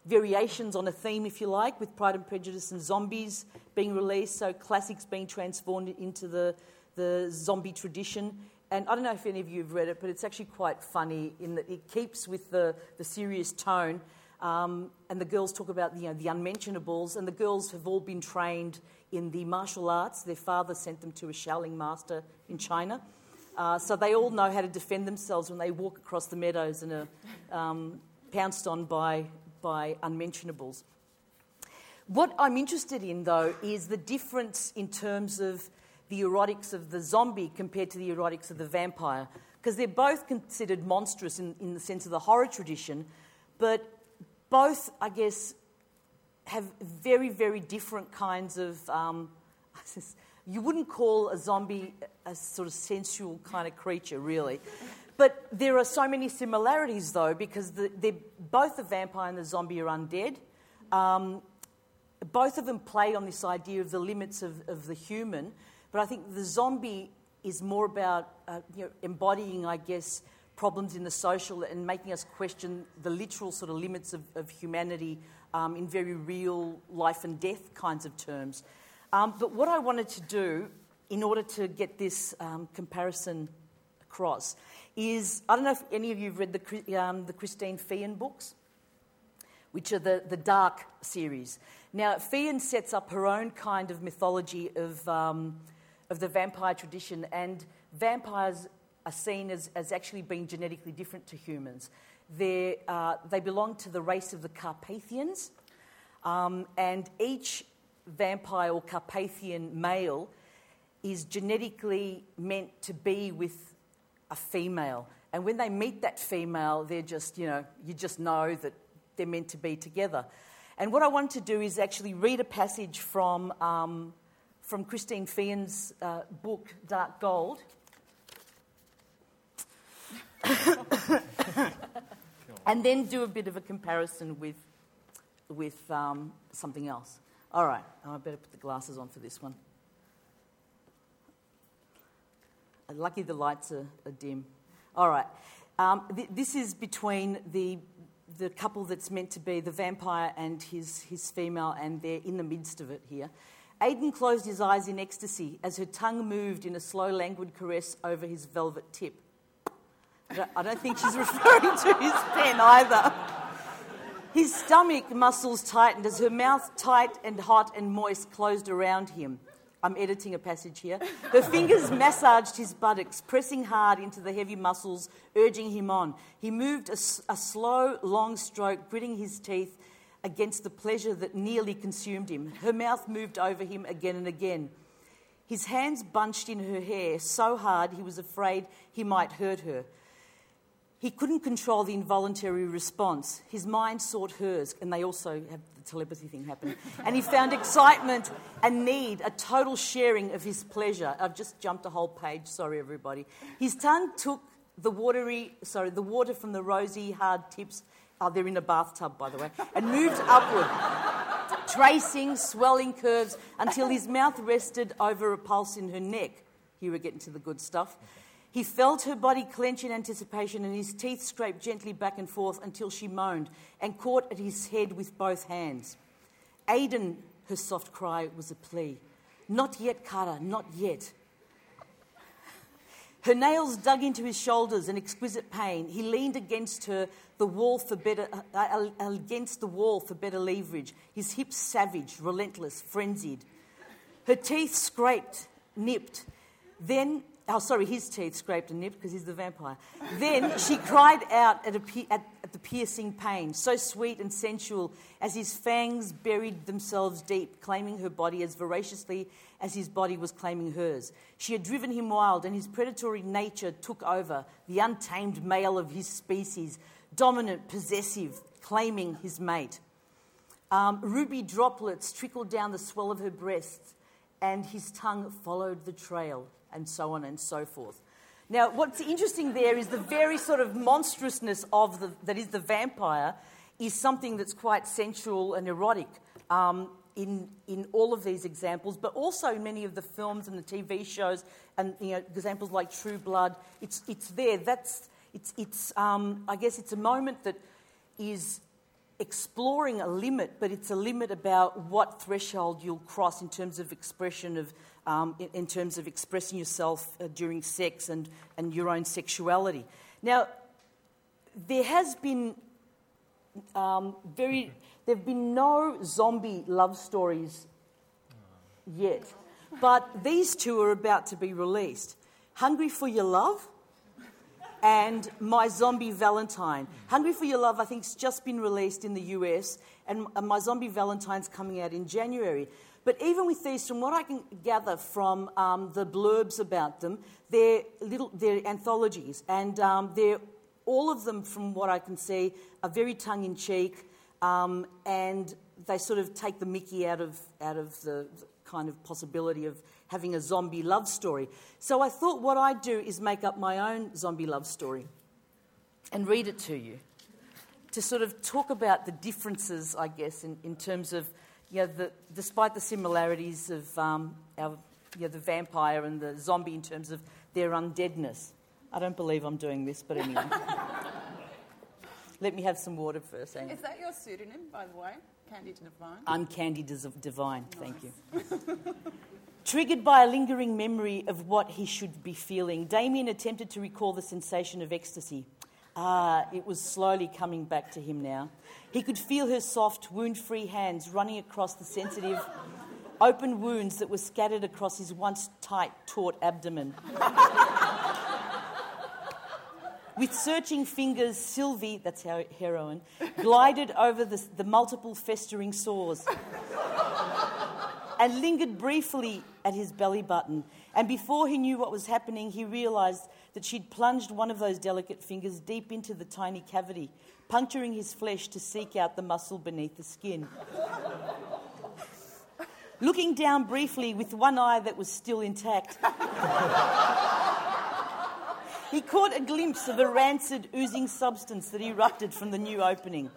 variations on a theme, if you like, with Pride and Prejudice and zombies being released, so classics being transformed into the, the zombie tradition. And I don't know if any of you have read it, but it's actually quite funny in that it keeps with the, the serious tone. Um, and the girls talk about you know, the unmentionables, and the girls have all been trained in the martial arts. Their father sent them to a Shaolin master in China. Uh, so they all know how to defend themselves when they walk across the meadows and are um, pounced on by, by unmentionables. What I'm interested in, though, is the difference in terms of the erotics of the zombie compared to the erotics of the vampire. Because they're both considered monstrous in, in the sense of the horror tradition, but both, I guess, have very, very different kinds of. Um, you wouldn't call a zombie a sort of sensual kind of creature, really. But there are so many similarities, though, because the, both the vampire and the zombie are undead. Um, both of them play on this idea of the limits of, of the human, but I think the zombie is more about uh, you know, embodying, I guess, problems in the social and making us question the literal sort of limits of, of humanity um, in very real life and death kinds of terms. Um, but what I wanted to do in order to get this um, comparison across is I don't know if any of you have read the, um, the Christine Feehan books, which are the, the Dark series. Now, Feehan sets up her own kind of mythology of, um, of the vampire tradition, and vampires are seen as, as actually being genetically different to humans. Uh, they belong to the race of the Carpathians, um, and each vampire or Carpathian male is genetically meant to be with a female. And when they meet that female, they're just, you know, you just know that they're meant to be together. And what I wanted to do is actually read a passage from, um, from Christine Feehan's uh, book, Dark Gold. and then do a bit of a comparison with, with um, something else. All right, I better put the glasses on for this one. Lucky the lights are, are dim. All right. Um, th- this is between the, the couple that's meant to be the vampire and his, his female, and they're in the midst of it here. Aidan closed his eyes in ecstasy as her tongue moved in a slow, languid caress over his velvet tip. I don't think she's referring to his pen either. His stomach muscles tightened as her mouth, tight and hot and moist, closed around him. I'm editing a passage here. Her fingers massaged his buttocks, pressing hard into the heavy muscles, urging him on. He moved a, a, slow, long stroke, gritting his teeth against the pleasure that nearly consumed him. Her mouth moved over him again and again. His hands bunched in her hair so hard he was afraid he might hurt her. He couldn't control the involuntary response. His mind sought hers, and they also have the telepathy thing happen. And he found excitement and need, a total sharing of his pleasure. I've just jumped a whole page, sorry everybody. His tongue took the watery, sorry, the water from the rosy, hard tips. Oh, they're in a bathtub, by the way, and moved upward, tracing swelling curves until his mouth rested over a pulse in her neck. Here we're getting to the good stuff. He felt her body clench in anticipation, and his teeth scraped gently back and forth until she moaned and caught at his head with both hands. Aidan, her soft cry was a plea. Not yet, Carter, not yet. Her nails dug into his shoulders in exquisite pain. He leaned against her, the wall for better, uh, uh against the wall for better leverage. His hips savage, relentless, frenzied. Her teeth scraped, nipped. Then Oh, sorry, his teeth scraped and nipped because he's the vampire. Then she cried out at, at, at, the piercing pain, so sweet and sensual, as his fangs buried themselves deep, claiming her body as voraciously as his body was claiming hers. She had driven him wild, and his predatory nature took over, the untamed male of his species, dominant, possessive, claiming his mate. Um, ruby droplets trickled down the swell of her breasts, and his tongue followed the trail and so on and so forth. Now, what's interesting there is the very sort of monstrousness of the, that is the vampire is something that's quite sensual and erotic um, in, in all of these examples, but also in many of the films and the TV shows and you know, examples like True Blood. It's, it's there. That's, it's, it's, um, I guess it's a moment that is exploring a limit, but it's a limit about what threshold you'll cross in terms of expression of um, in, in, terms of expressing yourself uh, during sex and, and your own sexuality. Now, there has been um, very, there have been no zombie love stories yet, but these two are about to be released. Hungry for Your Love and My Zombie Valentine. Hungry for Your Love, I think, has just been released in the US, and My Zombie Valentine's coming out in January. But even with these, from what I can gather from um, the blurbs about them, they're, little, they're anthologies, and um, they're, all of them, from what I can see, are very tongue in cheek, um, and they sort of take the mickey out of, out of the, the kind of possibility of having a zombie love story. So I thought what I'd do is make up my own zombie love story and read it to you to sort of talk about the differences, I guess, in, in terms of you know, the, despite the similarities of um, our, you know, the vampire and the zombie in terms of their undeadness. I don't believe I'm doing this, but anyway. Let me have some water first. Is that your pseudonym, by the way? Candy Divine? I'm Candy Divine, nice. thank you. Triggered by a lingering memory of what he should be feeling, Damien attempted to recall the sensation of ecstasy. Ah, it was slowly coming back to him now. He could feel her soft, wound free hands running across the sensitive, open wounds that were scattered across his once tight, taut abdomen. With searching fingers, Sylvie, that's our heroine, glided over the, the multiple festering sores and lingered briefly at his belly button. And before he knew what was happening, he realized that she'd plunged one of those delicate fingers deep into the tiny cavity, puncturing his flesh to seek out the muscle beneath the skin. Looking down briefly with one eye that was still intact, he caught a glimpse of a rancid, oozing substance that erupted from the new opening.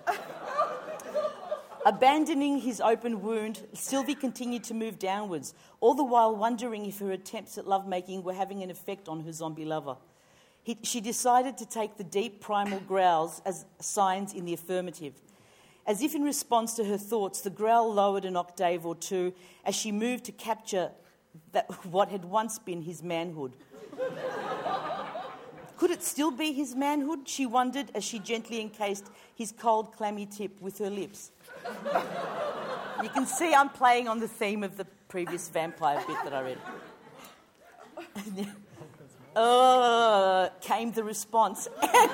Abandoning his open wound, Sylvie continued to move downwards, all the while wondering if her attempts at lovemaking were having an effect on her zombie lover. He, she decided to take the deep primal growls as signs in the affirmative. As if in response to her thoughts, the growl lowered an octave or two as she moved to capture that, what had once been his manhood. Could it still be his manhood? She wondered as she gently encased his cold, clammy tip with her lips. You can see I'm playing on the theme of the previous vampire bit that I read. uh, came the response. And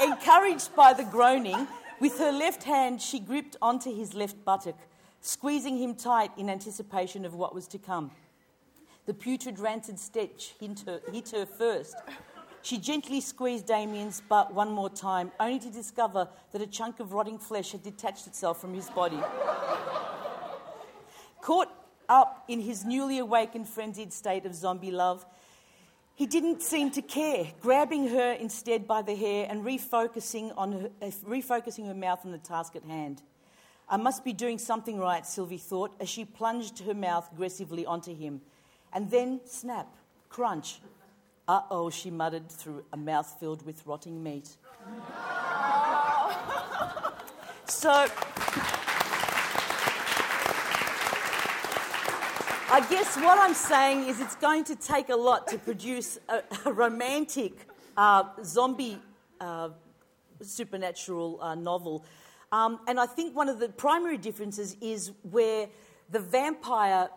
encouraged by the groaning, with her left hand she gripped onto his left buttock, squeezing him tight in anticipation of what was to come. The putrid, rancid stench hit her, hit her first. She gently squeezed Damien's butt one more time, only to discover that a chunk of rotting flesh had detached itself from his body. Caught up in his newly awakened, frenzied state of zombie love, he didn't seem to care, grabbing her instead by the hair and refocusing, on her, uh, refocusing her mouth on the task at hand. I must be doing something right, Sylvie thought, as she plunged her mouth aggressively onto him. And then, snap, crunch. Uh oh, she muttered through a mouth filled with rotting meat. so. I guess what I'm saying is it's going to take a lot to produce a, a romantic uh, zombie uh, supernatural uh, novel. Um, and I think one of the primary differences is where the vampire,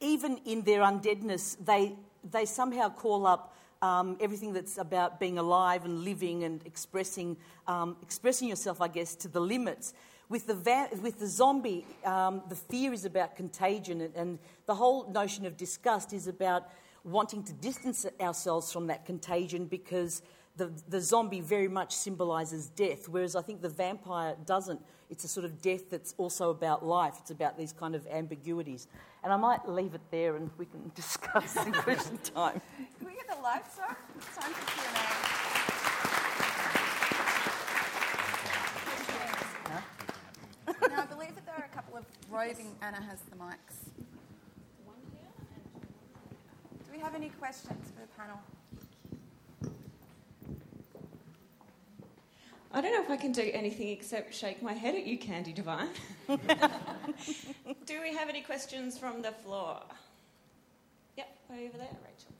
even in their undeadness, they, they somehow call up um, everything that's about being alive and living and expressing, um, expressing yourself, I guess, to the limits. With the, va- with the zombie, um, the fear is about contagion, and, and the whole notion of disgust is about wanting to distance ourselves from that contagion because the, the zombie very much symbolises death, whereas I think the vampire doesn't. It's a sort of death that's also about life. It's about these kind of ambiguities. And I might leave it there and we can discuss in question time. Can we get the lights up? It's time for Q&A. now, I believe that there are a couple of roving. Anna has the mics. Do we have any questions for the panel? I don't know if I can do anything except shake my head at you, Candy Divine. do we have any questions from the floor? Yep, over there, Rachel.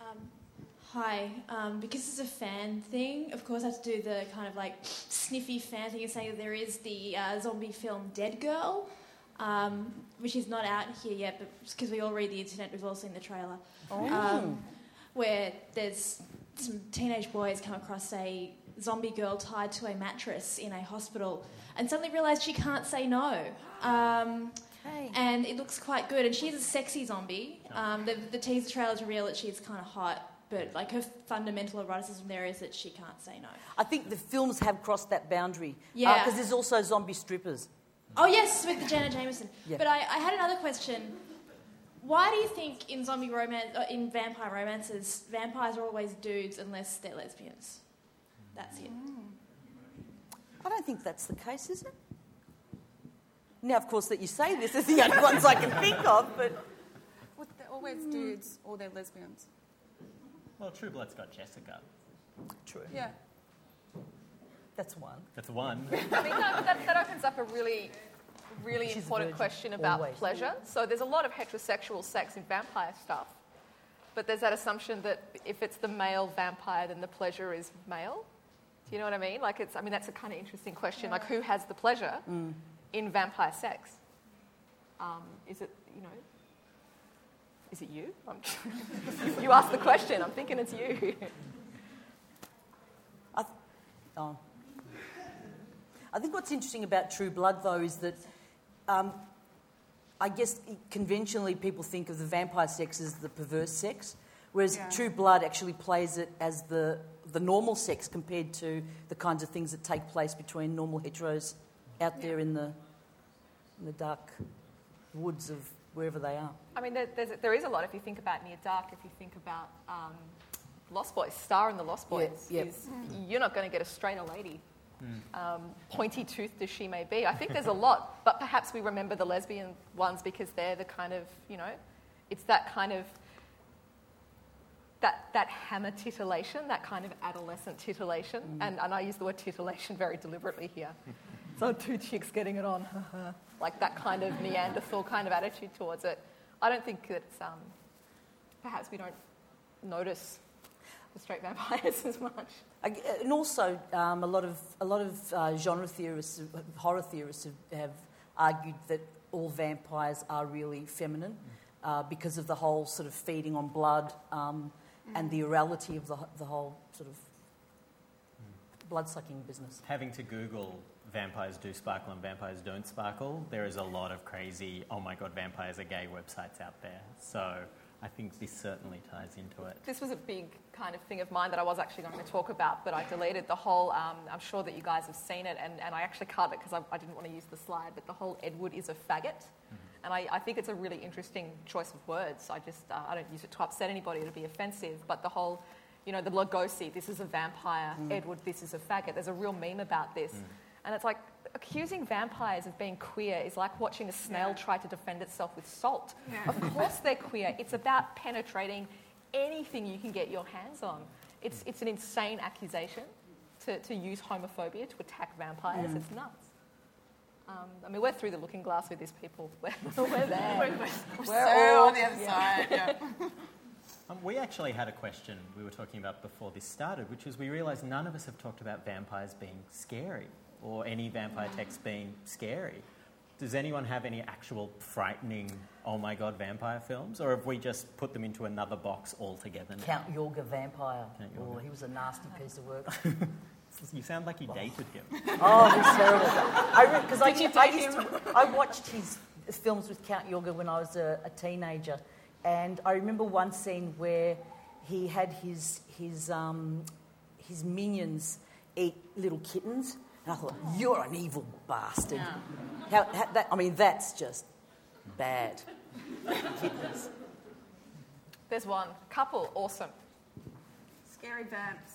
Um, hi, um, because it's a fan thing, of course I have to do the kind of like sniffy fan thing and say that there is the uh, zombie film Dead Girl, um, which is not out here yet, but because we all read the internet, we've all seen the trailer. Oh. Um, where there's some teenage boys come across a zombie girl tied to a mattress in a hospital and suddenly realise she can't say no. Um, And it looks quite good. And she's a sexy zombie. Um, the, the teaser trailers reveal that she's kind of hot, but like her fundamental eroticism there is that she can't say no. I think the films have crossed that boundary. Yeah. Because there's also zombie strippers. Oh yes, with the Jenna Jameson. Yeah. But I, I had another question. Why do you think in zombie romance, uh, in vampire romances, vampires are always dudes unless they're lesbians? That's it. I don't think that's the case, is it? Now, of course, that you say this is the only ones I can think of, but Well, they're always dudes or they're lesbians. Well, True Blood's got Jessica. True. Yeah. That's one. That's one. I think that, that, that opens up a really, really important question about always. pleasure. So there's a lot of heterosexual sex in vampire stuff, but there's that assumption that if it's the male vampire, then the pleasure is male. Do you know what I mean? Like it's, I mean, that's a kind of interesting question. Like who has the pleasure Mm. in vampire sex? Um, is it, you know, is it you? I'm you asked the question. I'm thinking it's you. I, th- oh. I think what's interesting about True Blood, though, is that um, I guess conventionally people think of the vampire sex as the perverse sex, whereas Yeah. True Blood actually plays it as the, the normal sex compared to the kinds of things that take place between normal heteros out there in the, in the dark woods of wherever they are. I mean, there, there's, a lot if you think about Near Dark, if you think about um, Lost Boys, Star and the Lost Yeah, Boys. yep. Is, You're not going to get a straighter lady, um, pointy toothed as she may be. I think there's a lot, but perhaps we remember the lesbian ones because they're the kind of, you know, it's that kind of. That, that hammer titillation, that kind of adolescent titillation, and, and I use the word titillation very deliberately here. so two chicks getting it on. like that kind of Neanderthal kind of attitude towards it. I don't think that um, perhaps we don't notice the straight vampires as much. And also, um, a lot of a lot of uh, genre theorists, horror theorists, have, have argued that all vampires are really feminine uh, because of the whole sort of feeding on blood um, and the orality of the, the whole sort of blood sucking business. Having to Google vampires do sparkle and vampires don't sparkle, there is a lot of crazy, oh my god, vampires are gay websites out there. So I think this certainly ties into it. This was a big kind of thing of mine that I was actually going to talk about, but I deleted the whole. Um, I'm sure that you guys have seen it, and, and I actually cut it because I, I didn't want to use the slide, but the whole Edward is a faggot. And I, I think it's a really interesting choice of words. I just, uh, I don't use it to upset anybody, or to be offensive, but the whole, you know, the Lugosi, this is a vampire, Mm. Edward, this is a faggot. There's a real meme about this. Mm. And it's like accusing vampires of being queer is like watching a snail try to defend itself with salt. Yeah. Of course they're queer. It's about penetrating anything you can get your hands on. It's, it's an insane accusation to, to use homophobia to attack vampires. Mm. It's nuts. Um, I mean, we're through the looking glass with these people. We're, we're there. We're- we're so all- on the other side, yeah. Um, we actually had a question we were talking about before this started, which is we realised none of us have talked about vampires being scary or any vampire text being scary. Does anyone have any actual frightening, oh my god, vampire films? Or have we just put them into another box altogether now? Count Yorga Vampire. Count Oh, he was a nasty piece of work. You sound like you dated him. Oh, he's terrible. I because I, Did you I date used him? to, I watched his films with Count Yorga when I was a, a teenager, and I remember one scene where he had his his um, his minions eat little kittens, and I thought, "You're an evil bastard." How, how, that, I mean, that's just bad. There's one. Couple, awesome. Scary vamps.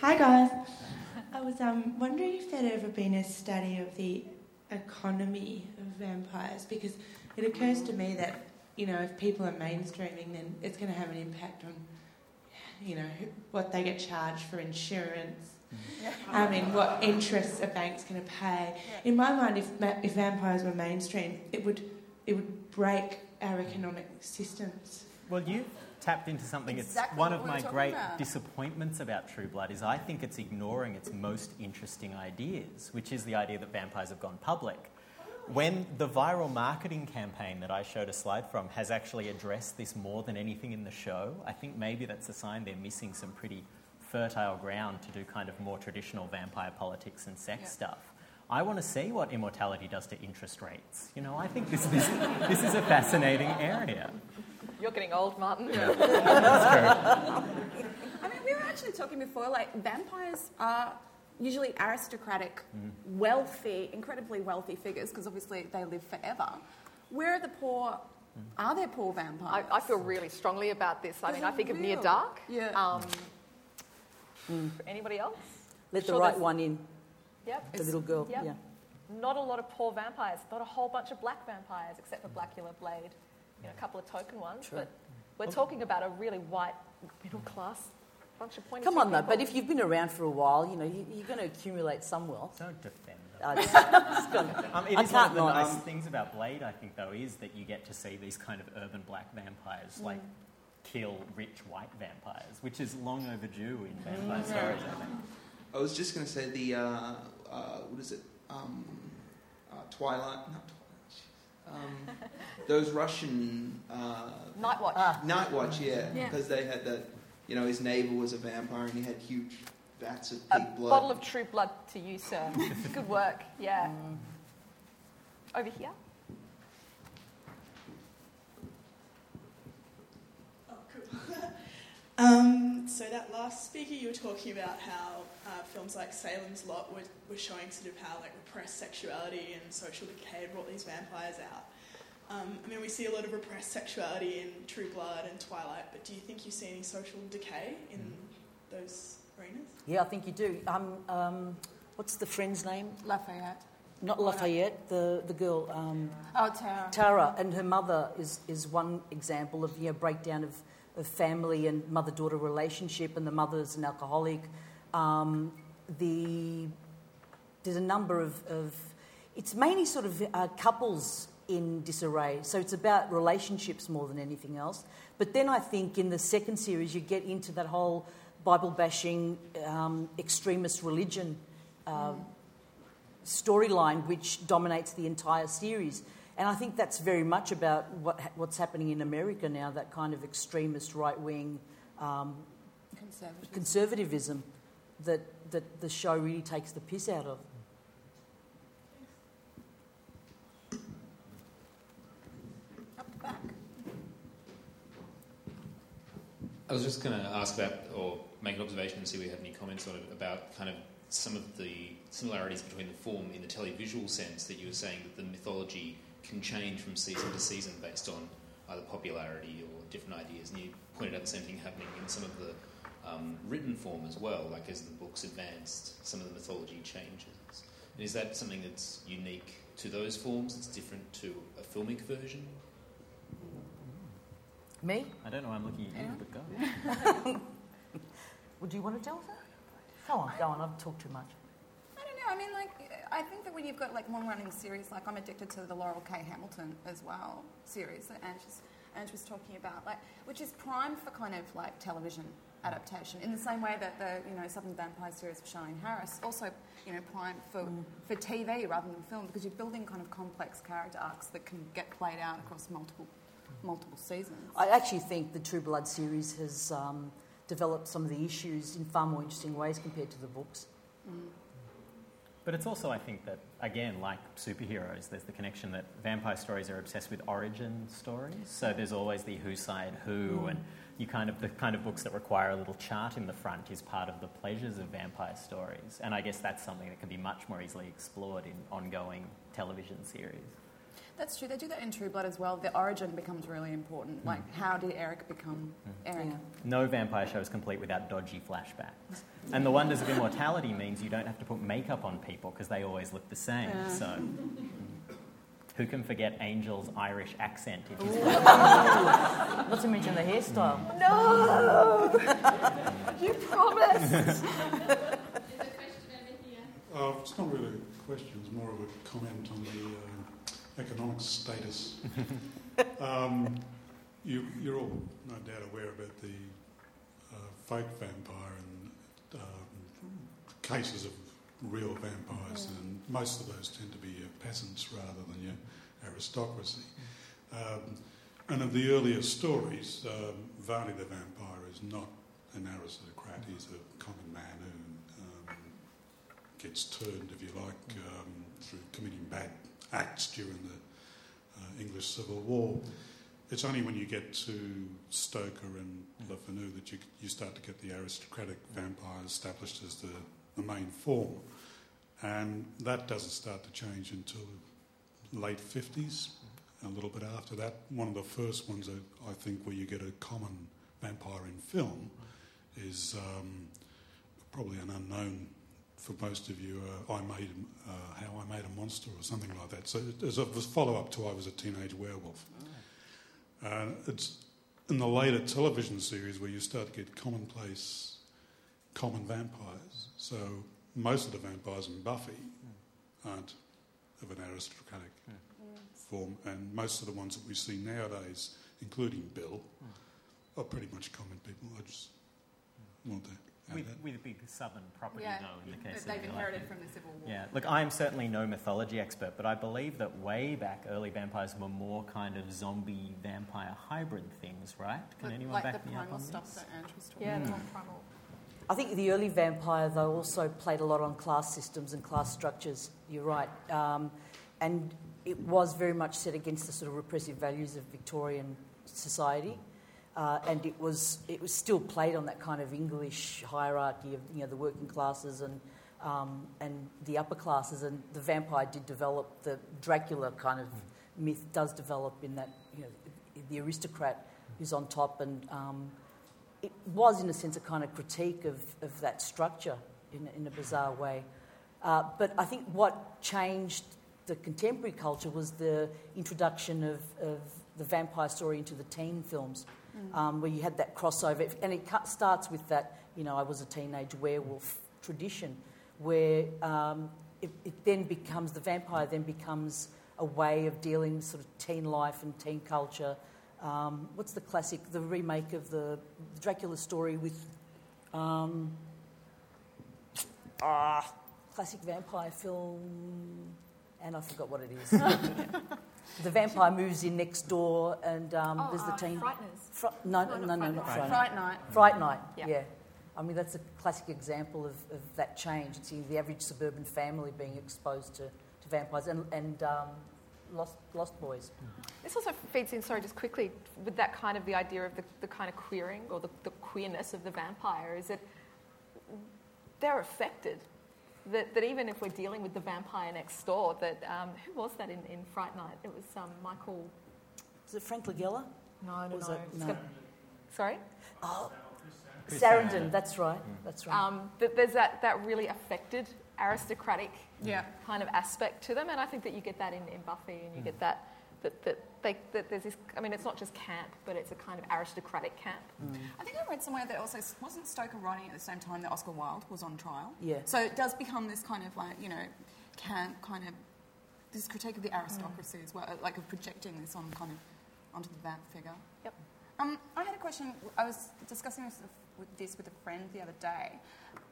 Hi guys. I was um, wondering if there'd ever been a study of the economy of vampires because it occurs to me that you know if people are mainstreaming, then it's going to have an impact on you know what they get charged for insurance. Mm-hmm. I mean, what interest a bank's going to pay. In my mind, if if vampires were mainstream, it would it would break our economic systems. Well, you tapped into something. Exactly it's one of my great about. disappointments about True Blood is I think it's ignoring its most interesting ideas, which is the idea that vampires have gone public. When the viral marketing campaign that I showed a slide from has actually addressed this more than anything in the show, I think maybe that's a sign they're missing some pretty fertile ground to do kind of more traditional vampire politics and sex Yeah. stuff. I want to see what immortality does to interest rates. You know, I think this, this, this is a fascinating area. You're getting old, Martyn. That's true. I mean, we were actually talking before, like, vampires are usually aristocratic, wealthy, incredibly wealthy figures, because obviously they live forever. Where are the poor? Are there poor vampires? I, I feel really strongly about this. I mean, I There's a think of Near Dark. Yeah. Um, Anybody else? Let the Sure right there's- one in. Yep. The little girl. Yep. Yeah. Not a lot of poor vampires. Not a whole bunch of black vampires, except for Blacula Blade. You know, a couple of token ones. True. But we're talking about a really white, middle class bunch of pointy Come on, though. But if you've been around for a while, you know you, you're going to accumulate some wealth. Don't defend Uh, just- just gonna- Um, it I is one of can't the nice Um, things about Blade, I think, though, is that you get to see these kind of urban black vampires like kill rich white vampires, which is long overdue in vampire stories, I think. I was just going to say the uh, uh, what is it? Um, uh, Twilight, not Twilight. Um, those Russian uh, Night Watch. Night Watch, yeah, Yeah. because they had that. You know, his neighbour was a vampire, and he had huge vats of a pig blood. bottle of true blood to you, sir. Good work. Yeah. Over here. Um, so that last speaker, you were talking about how uh, films like Salem's Lot were, were showing sort of how like repressed sexuality and social decay brought these vampires out. Um, I mean, we see a lot of repressed sexuality in True Blood and Twilight, but do you think you see any social decay in those arenas? Yeah, I think you do. Um, um, what's the friend's name? Lafayette. Not Lafayette, the, the girl. Um, Oh, Tara. Tara and her mother is, is one example of you know, breakdown of, of family and mother daughter relationship, and the mother's an alcoholic. Um, the, there's a number of, of it's mainly sort of uh, couples in disarray. So it's about relationships more than anything else. But then I think in the second series, you get into that whole Bible bashing, um, extremist religion uh, storyline, which dominates the entire series. And I think that's very much about what, what's happening in America now that kind of extremist right wing um, Conservative. conservatism that, that the show really takes the piss out of. Up the back. I was just going to ask about, or make an observation and see if we have any comments on it about kind of some of the similarities between the form in the televisual sense that you were saying that the mythology can change from season to season based on either popularity or different ideas. And you pointed out the same thing happening in some of the um, written form as well, like as the books advanced, some of the mythology changes. And is that something that's unique to those forms? It's different to a filmic version? Me? I don't know. I'm looking at you, but go. Would you want to tell us that? Go on, go on. I've talked too much. I don't know. I mean, like, I think that when you've got like long-running series, like I'm addicted to the Laurell K. Hamilton as well series that Ange was, Ange was talking about, like, which is prime for kind of like television adaptation in the same way that the you know Southern Vampire series of Charlaine Harris also you know prime for for TV rather than film because you're building kind of complex character arcs that can get played out across multiple multiple seasons. I actually think the True Blood series has um, developed some of the issues in far more interesting ways compared to the books. But it's also, I think, that, again, like superheroes, there's the connection that vampire stories are obsessed with origin stories. So there's always the who side who, Mm. and you kind of, the kind of books that require a little chart in the front is part of the pleasures of vampire stories. And I guess that's something that can be much more easily explored in ongoing television series. That's true. They do that in True Blood as well. The origin becomes really important. Like, how did Eric become Eric? No vampire show is complete without dodgy flashbacks. And the wonders of immortality means you don't have to put makeup on people because they always look the same. Yeah. So, who can forget Angel's Irish accent? If he's Not to mention the hairstyle. No! you promised! Is a question anything here? Uh, it's not really a question, it's more of a comment on the um, economic status. um, you, you're all no doubt aware about the uh, fake vampire and um, cases of real vampires, and most of those tend to be your peasants rather than your aristocracy. Um, and of the earlier stories, um, Varney the vampire is not an aristocrat, he's a common man who um, gets turned, if you like, um, through committing bad acts during the uh, English Civil War. It's only when you get to Stoker and Le Fanu that you, you start to get the aristocratic vampire established as the, the main form. And that doesn't start to change until late 50s, a little bit after that. One of the first ones, I- I think, where you get a common vampire in film is um, probably an unknown for most of you. Uh, I made uh, how I made a monster or something like that. So it- as a follow up to I was a teenage werewolf. Uh, it's in the later television series where you start to get commonplace, common vampires. So most of the vampires in Buffy aren't of an aristocratic form, and most of the ones that we see nowadays, including Bill, are pretty much common people. I just want to add with, with a big southern property, Yeah, though, in the case that of they've inherited from the Civil War. Yeah, look, I'm certainly no mythology expert, but I believe that way back, early vampires were more kind of zombie vampire hybrid things, right? Can Like- anyone like back me up primal on stuff this? that Ange was talking Yeah. about. Mm. Primal. I think the early vampire, though, also played a lot on class systems and class structures. You're right. Um, and it was very much set against the sort of repressive values of Victorian society. Uh, and it was, it was still played on that kind of English hierarchy of you know, the working classes and, um, and the upper classes. And the vampire did develop, the Dracula kind of myth does develop in that, you know, the aristocrat who's on top and um, it was, in a sense, a kind of critique of, of that structure in, in a bizarre way. Uh, but I think what changed the contemporary culture was the introduction of, of the vampire story into the teen films, Mm. um, where you had that crossover. And it cut, starts with that, you know, I was a teenage werewolf tradition, where um, it, it then becomes the vampire then becomes a way of dealing sort of teen life and teen culture. Um, what's the classic, the remake of the Dracula story with um, ah, classic vampire film, and I forgot what it is. the vampire moves in next door, and um, Oh, there's the uh, teen. Frighteners. Fri- no, no, no, no, not Fright Fright Night. Fright Night. Fright Night. Yeah. Yeah. I mean, that's a classic example of, of that change. It's the average suburban family being exposed to, to vampires and, and um, lost, lost boys. This also feeds in, sorry, just quickly, with that kind of the idea of the, the kind of queering or the, the queerness of the vampire, is that they're affected. That, that even if we're dealing with the vampire next door, that um, who was that in, in Fright Night? It was um, Michael. Was it Frank Langella? No, no, Was no. it- no. got- sorry. Oh, Sarandon, Sarandon. that's right. That's right. Um, that there's that, that really affected aristocratic Yeah. kind of aspect to them, and I think that you get that in, in Buffy, and you get that that, that, they, that there's this. I mean, it's not just camp, but it's a kind of aristocratic camp. I think I read somewhere that also wasn't Stoker writing at the same time that Oscar Wilde was on trial. Yeah. So it does become this kind of like you know, camp kind of this critique of the aristocracy as well, like of projecting this on kind of onto the vamp figure. Yep. Um, I had a question. I was discussing this with, this with a friend the other day.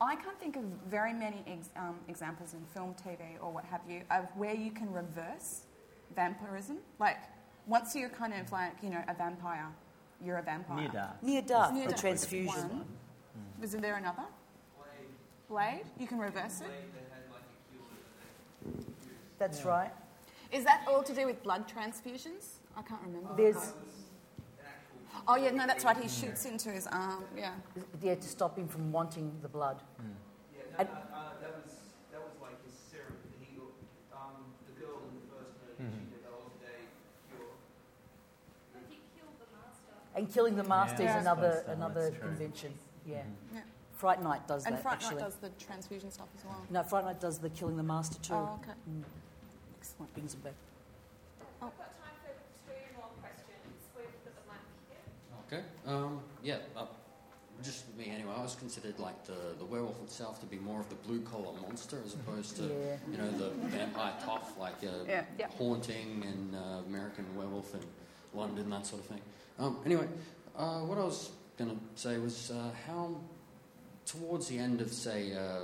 I can't think of very many ex, um, examples in film, TV, or what have you, of where you can reverse vampirism. Like, once you're kind of like, you know, a vampire, you're a vampire. Near dark. Near dark, Near dark. transfusion. One. Was there another? Blade. You can reverse it. That's right. Is that all to do with blood transfusions? I can't remember. There's- Oh yeah, no, that's right. He shoots into his arm. Yeah. Yeah, to stop him from wanting the blood. Yeah, no, And- uh, uh, that was that was like his serum. He, um, the girl in the first murder, she developed a cure. And killing the master Yeah. is another so, another that's true. convention. Yeah. Yeah. Fright Night does And that And Fright actually. Night does the transfusion stuff as well. No, Fright Night does the killing the master too. Oh, okay. Mm. Excellent. Brings them back. Oh. We've got time for two more questions. We've got the mic here. Okay. Um, yeah. Uh, just me anyway. I was considered like the, the werewolf itself to be more of the blue collar monster as opposed to Yeah. you know the vampire tough like uh, Yeah. Yeah. haunting and uh, American Werewolf in London that sort of thing. Um, anyway, uh, what I was going to say was uh, how towards the end of say uh,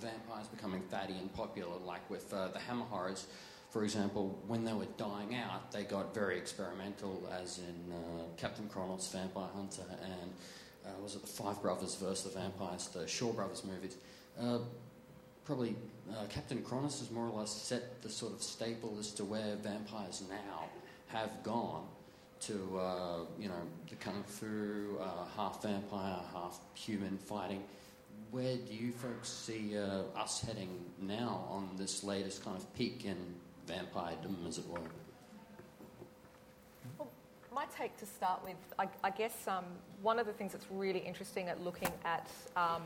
vampires becoming fatty and popular, like with uh, the Hammer horrors. For example, when they were dying out, they got very experimental, as in uh, Captain Kronos, Vampire Hunter, and uh, was it the Five Brothers versus the Vampires, the Shaw Brothers movies. Probably Captain Kronos has more or less set the sort of staple as to where vampires now have gone to, uh, you know, the kung fu, uh, half vampire, half human fighting. Where do you folks see uh, us heading now on this latest kind of peak in vampiredom, as it were? Well, my take to start with, I, I guess um, one of the things that's really interesting at looking at um,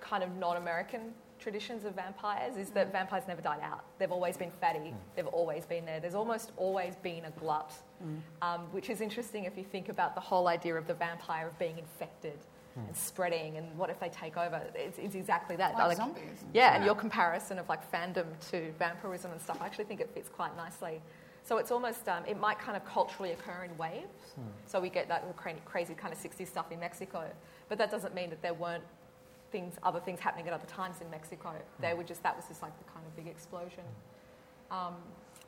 kind of non American traditions of vampires is that mm. vampires never died out. They've always been fatty, mm. they've always been there. There's almost always been a glut, mm. um, which is interesting if you think about the whole idea of the vampire of being infected. And spreading, and what if they take over? It's, it's exactly that. Like zombies. Yeah, and your comparison of like fandom to vampirism and stuff, I actually think it fits quite nicely. So it's almost, um, it might kind of culturally occur in waves. Hmm. So we get that crazy kind of 60s stuff in Mexico. But that doesn't mean that there weren't things, other things happening at other times in Mexico. They were just, that was just like the kind of big explosion. Um,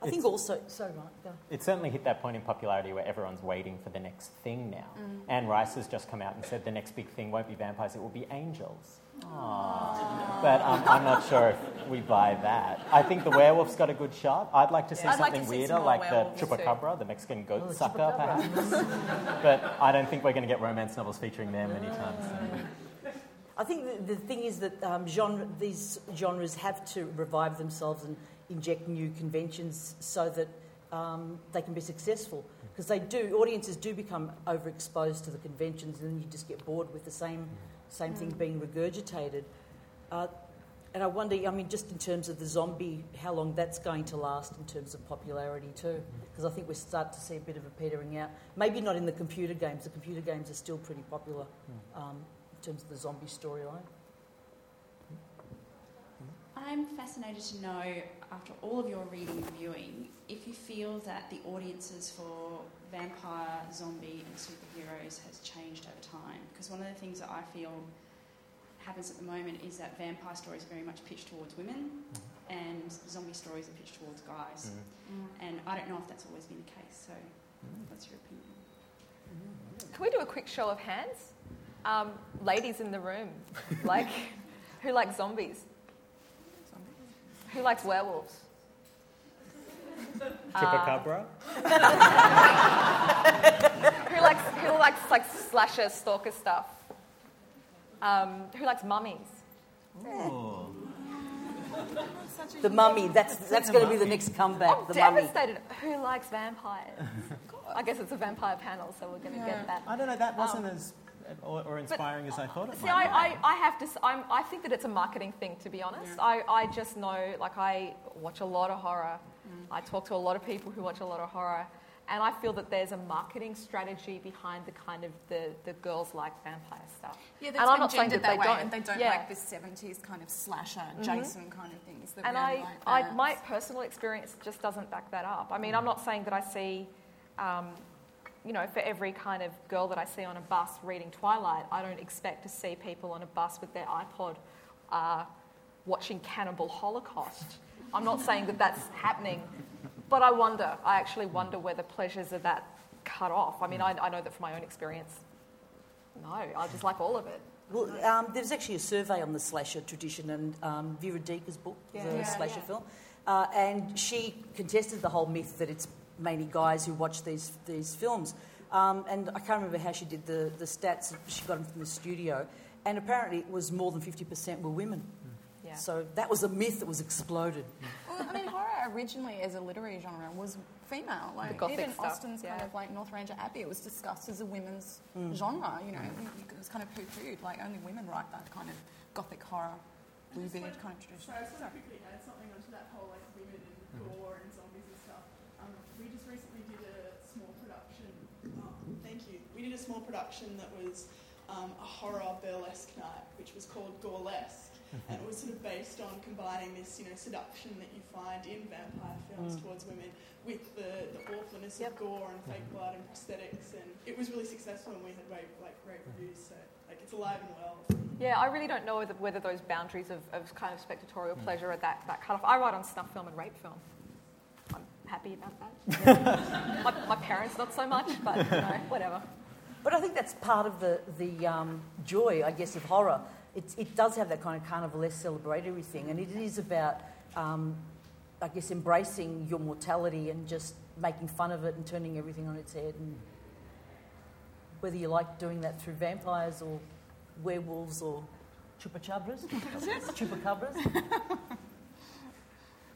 I think It's- also. so Mark. Go. It certainly hit that point in popularity where everyone's waiting for the next thing now. Mm. Anne Rice has just come out and said the next big thing won't be vampires, it will be angels. But um, I'm not sure if we buy that. I think the werewolf's got a good shot. I'd like to see like something to see weirder, some like the werewolves too. chupacabra, the Mexican goat Oh, sucker, chupacabra. perhaps. but I don't think we're going to get romance novels featuring them anytime soon. I think the, the thing is that um, genre, these genres have to revive themselves and inject new conventions so that um, they can be successful. Because they do, audiences do become overexposed to the conventions, and then you just get bored with the same same thing being regurgitated. Uh, and I wonder, I mean, just in terms of the zombie, how long that's going to last in terms of popularity too. Because I think we're starting to see a bit of a petering out. Maybe not in the computer games. The computer games are still pretty popular um, in terms of the zombie storyline. I I'm fascinated to know, after all of your reading and viewing, if you feel that the audiences for vampire, zombie, and superheroes has changed over time. Because one of the things that I feel happens at the moment is that vampire stories are very much pitched towards women, mm-hmm. and zombie stories are pitched towards guys. Mm-hmm. Mm. And I don't know if that's always been the case. So, mm-hmm. what's your opinion? Can we do a quick show of hands? Um, ladies in the room, like, who likes zombies? Who likes werewolves? Chupacabra? who likes who likes like slasher stalker stuff? Um, who likes mummies? The mummy. That's that's going to be the next comeback. I'm the mummy. devastated. Who likes vampires? I guess it's a vampire panel, so we're going to get that. I don't know, that wasn't Um, as or, or inspiring as I thought it See, might I, I, I have to. s- I'm, I think that it's a marketing thing, to be honest. I, I just know, like, I watch a lot of horror. I talk to a lot of people who watch a lot of horror, and I feel that there's a marketing strategy behind the kind of the, the girls like vampire stuff. Yeah, and that's I'm been not saying gendered that they way, don't. and they don't yeah. like the 70s kind of slasher, Mhm. Jason kind of things. That and I, like I, my personal experience just doesn't back that up. I mean, I'm not saying that I see, um, you know, for every kind of girl that I see on a bus reading Twilight, I don't expect to see people on a bus with their iPod uh, watching Cannibal Holocaust. I'm not saying that that's happening, but I wonder. I actually wonder where the pleasures are that cut off. I mean, I, I know that from my own experience. No, I just like all of it. Well, um, there's actually a survey on the slasher tradition and um, Vera Dika's book, Yeah. the Yeah, slasher yeah. film, uh, and she contested the whole myth that it's mainly guys who watch these these films. Um, and I can't remember how she did the, the stats. She got them from the studio, and apparently it was more than 50% were women. Yeah. So that was a myth that was exploded. Well, I mean, horror originally as a literary genre was female. Like The gothic even stuff, Austen's kind of like Northanger Abbey, it was discussed as a women's Mm. genre. You know, it was kind of poo-pooed. Like only women write that kind of gothic horror, bluebeard kind of tradition. Sorry, I just want to quickly add something onto that whole like women and gore and zombies and stuff. Um, we just recently did a small production. Oh, thank you. We did a small production that was um, a horror burlesque night, which was called Gorelesque, and it was sort of based on combining this, you know, seduction that you find in vampire films Mm. towards women with the, the awfulness of gore and fake blood and prosthetics, and it was really successful, and we had great, like great reviews. So like it's alive and well. Yeah, I really don't know whether, whether those boundaries of, of kind of spectatorial pleasure are that, that cut off. I write on snuff film and rape film. I'm happy about that. my, my parents, not so much, but you know, whatever. But I think that's part of the, the um, joy, I guess, of horror. It, it does have that kind of carnivalesque celebratory thing, and it is about, um, I guess, embracing your mortality and just making fun of it and turning everything on its head. And whether you like doing that through vampires or werewolves or chupacabras, chupacabras,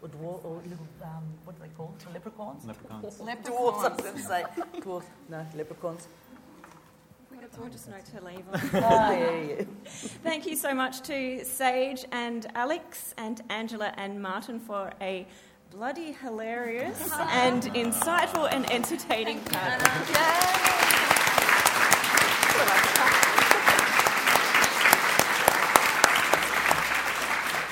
or, dwar- or little, um, what do they called? Leprechauns? Leprechauns. Dwarves, I was going to say. Dwarves. No, leprechauns. What a gorgeous note to leave on. yeah, yeah. Thank you so much to Saige and Alex and Angela and Martyn for a bloody hilarious and insightful and entertaining panel.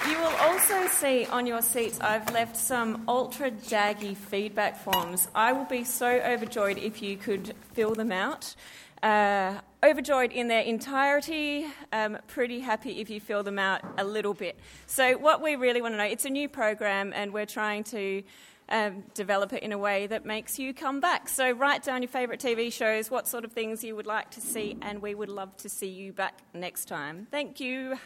You will also see on your seats I've left some ultra daggy feedback forms. I will be so overjoyed if you could fill them out. Uh, overjoyed in their entirety, um, pretty happy if you fill them out a little bit. So, what we really want to know it's a new program, and we're trying to um, develop it in a way that makes you come back. So, write down your favourite TV shows, what sort of things you would like to see, and we would love to see you back next time. Thank you.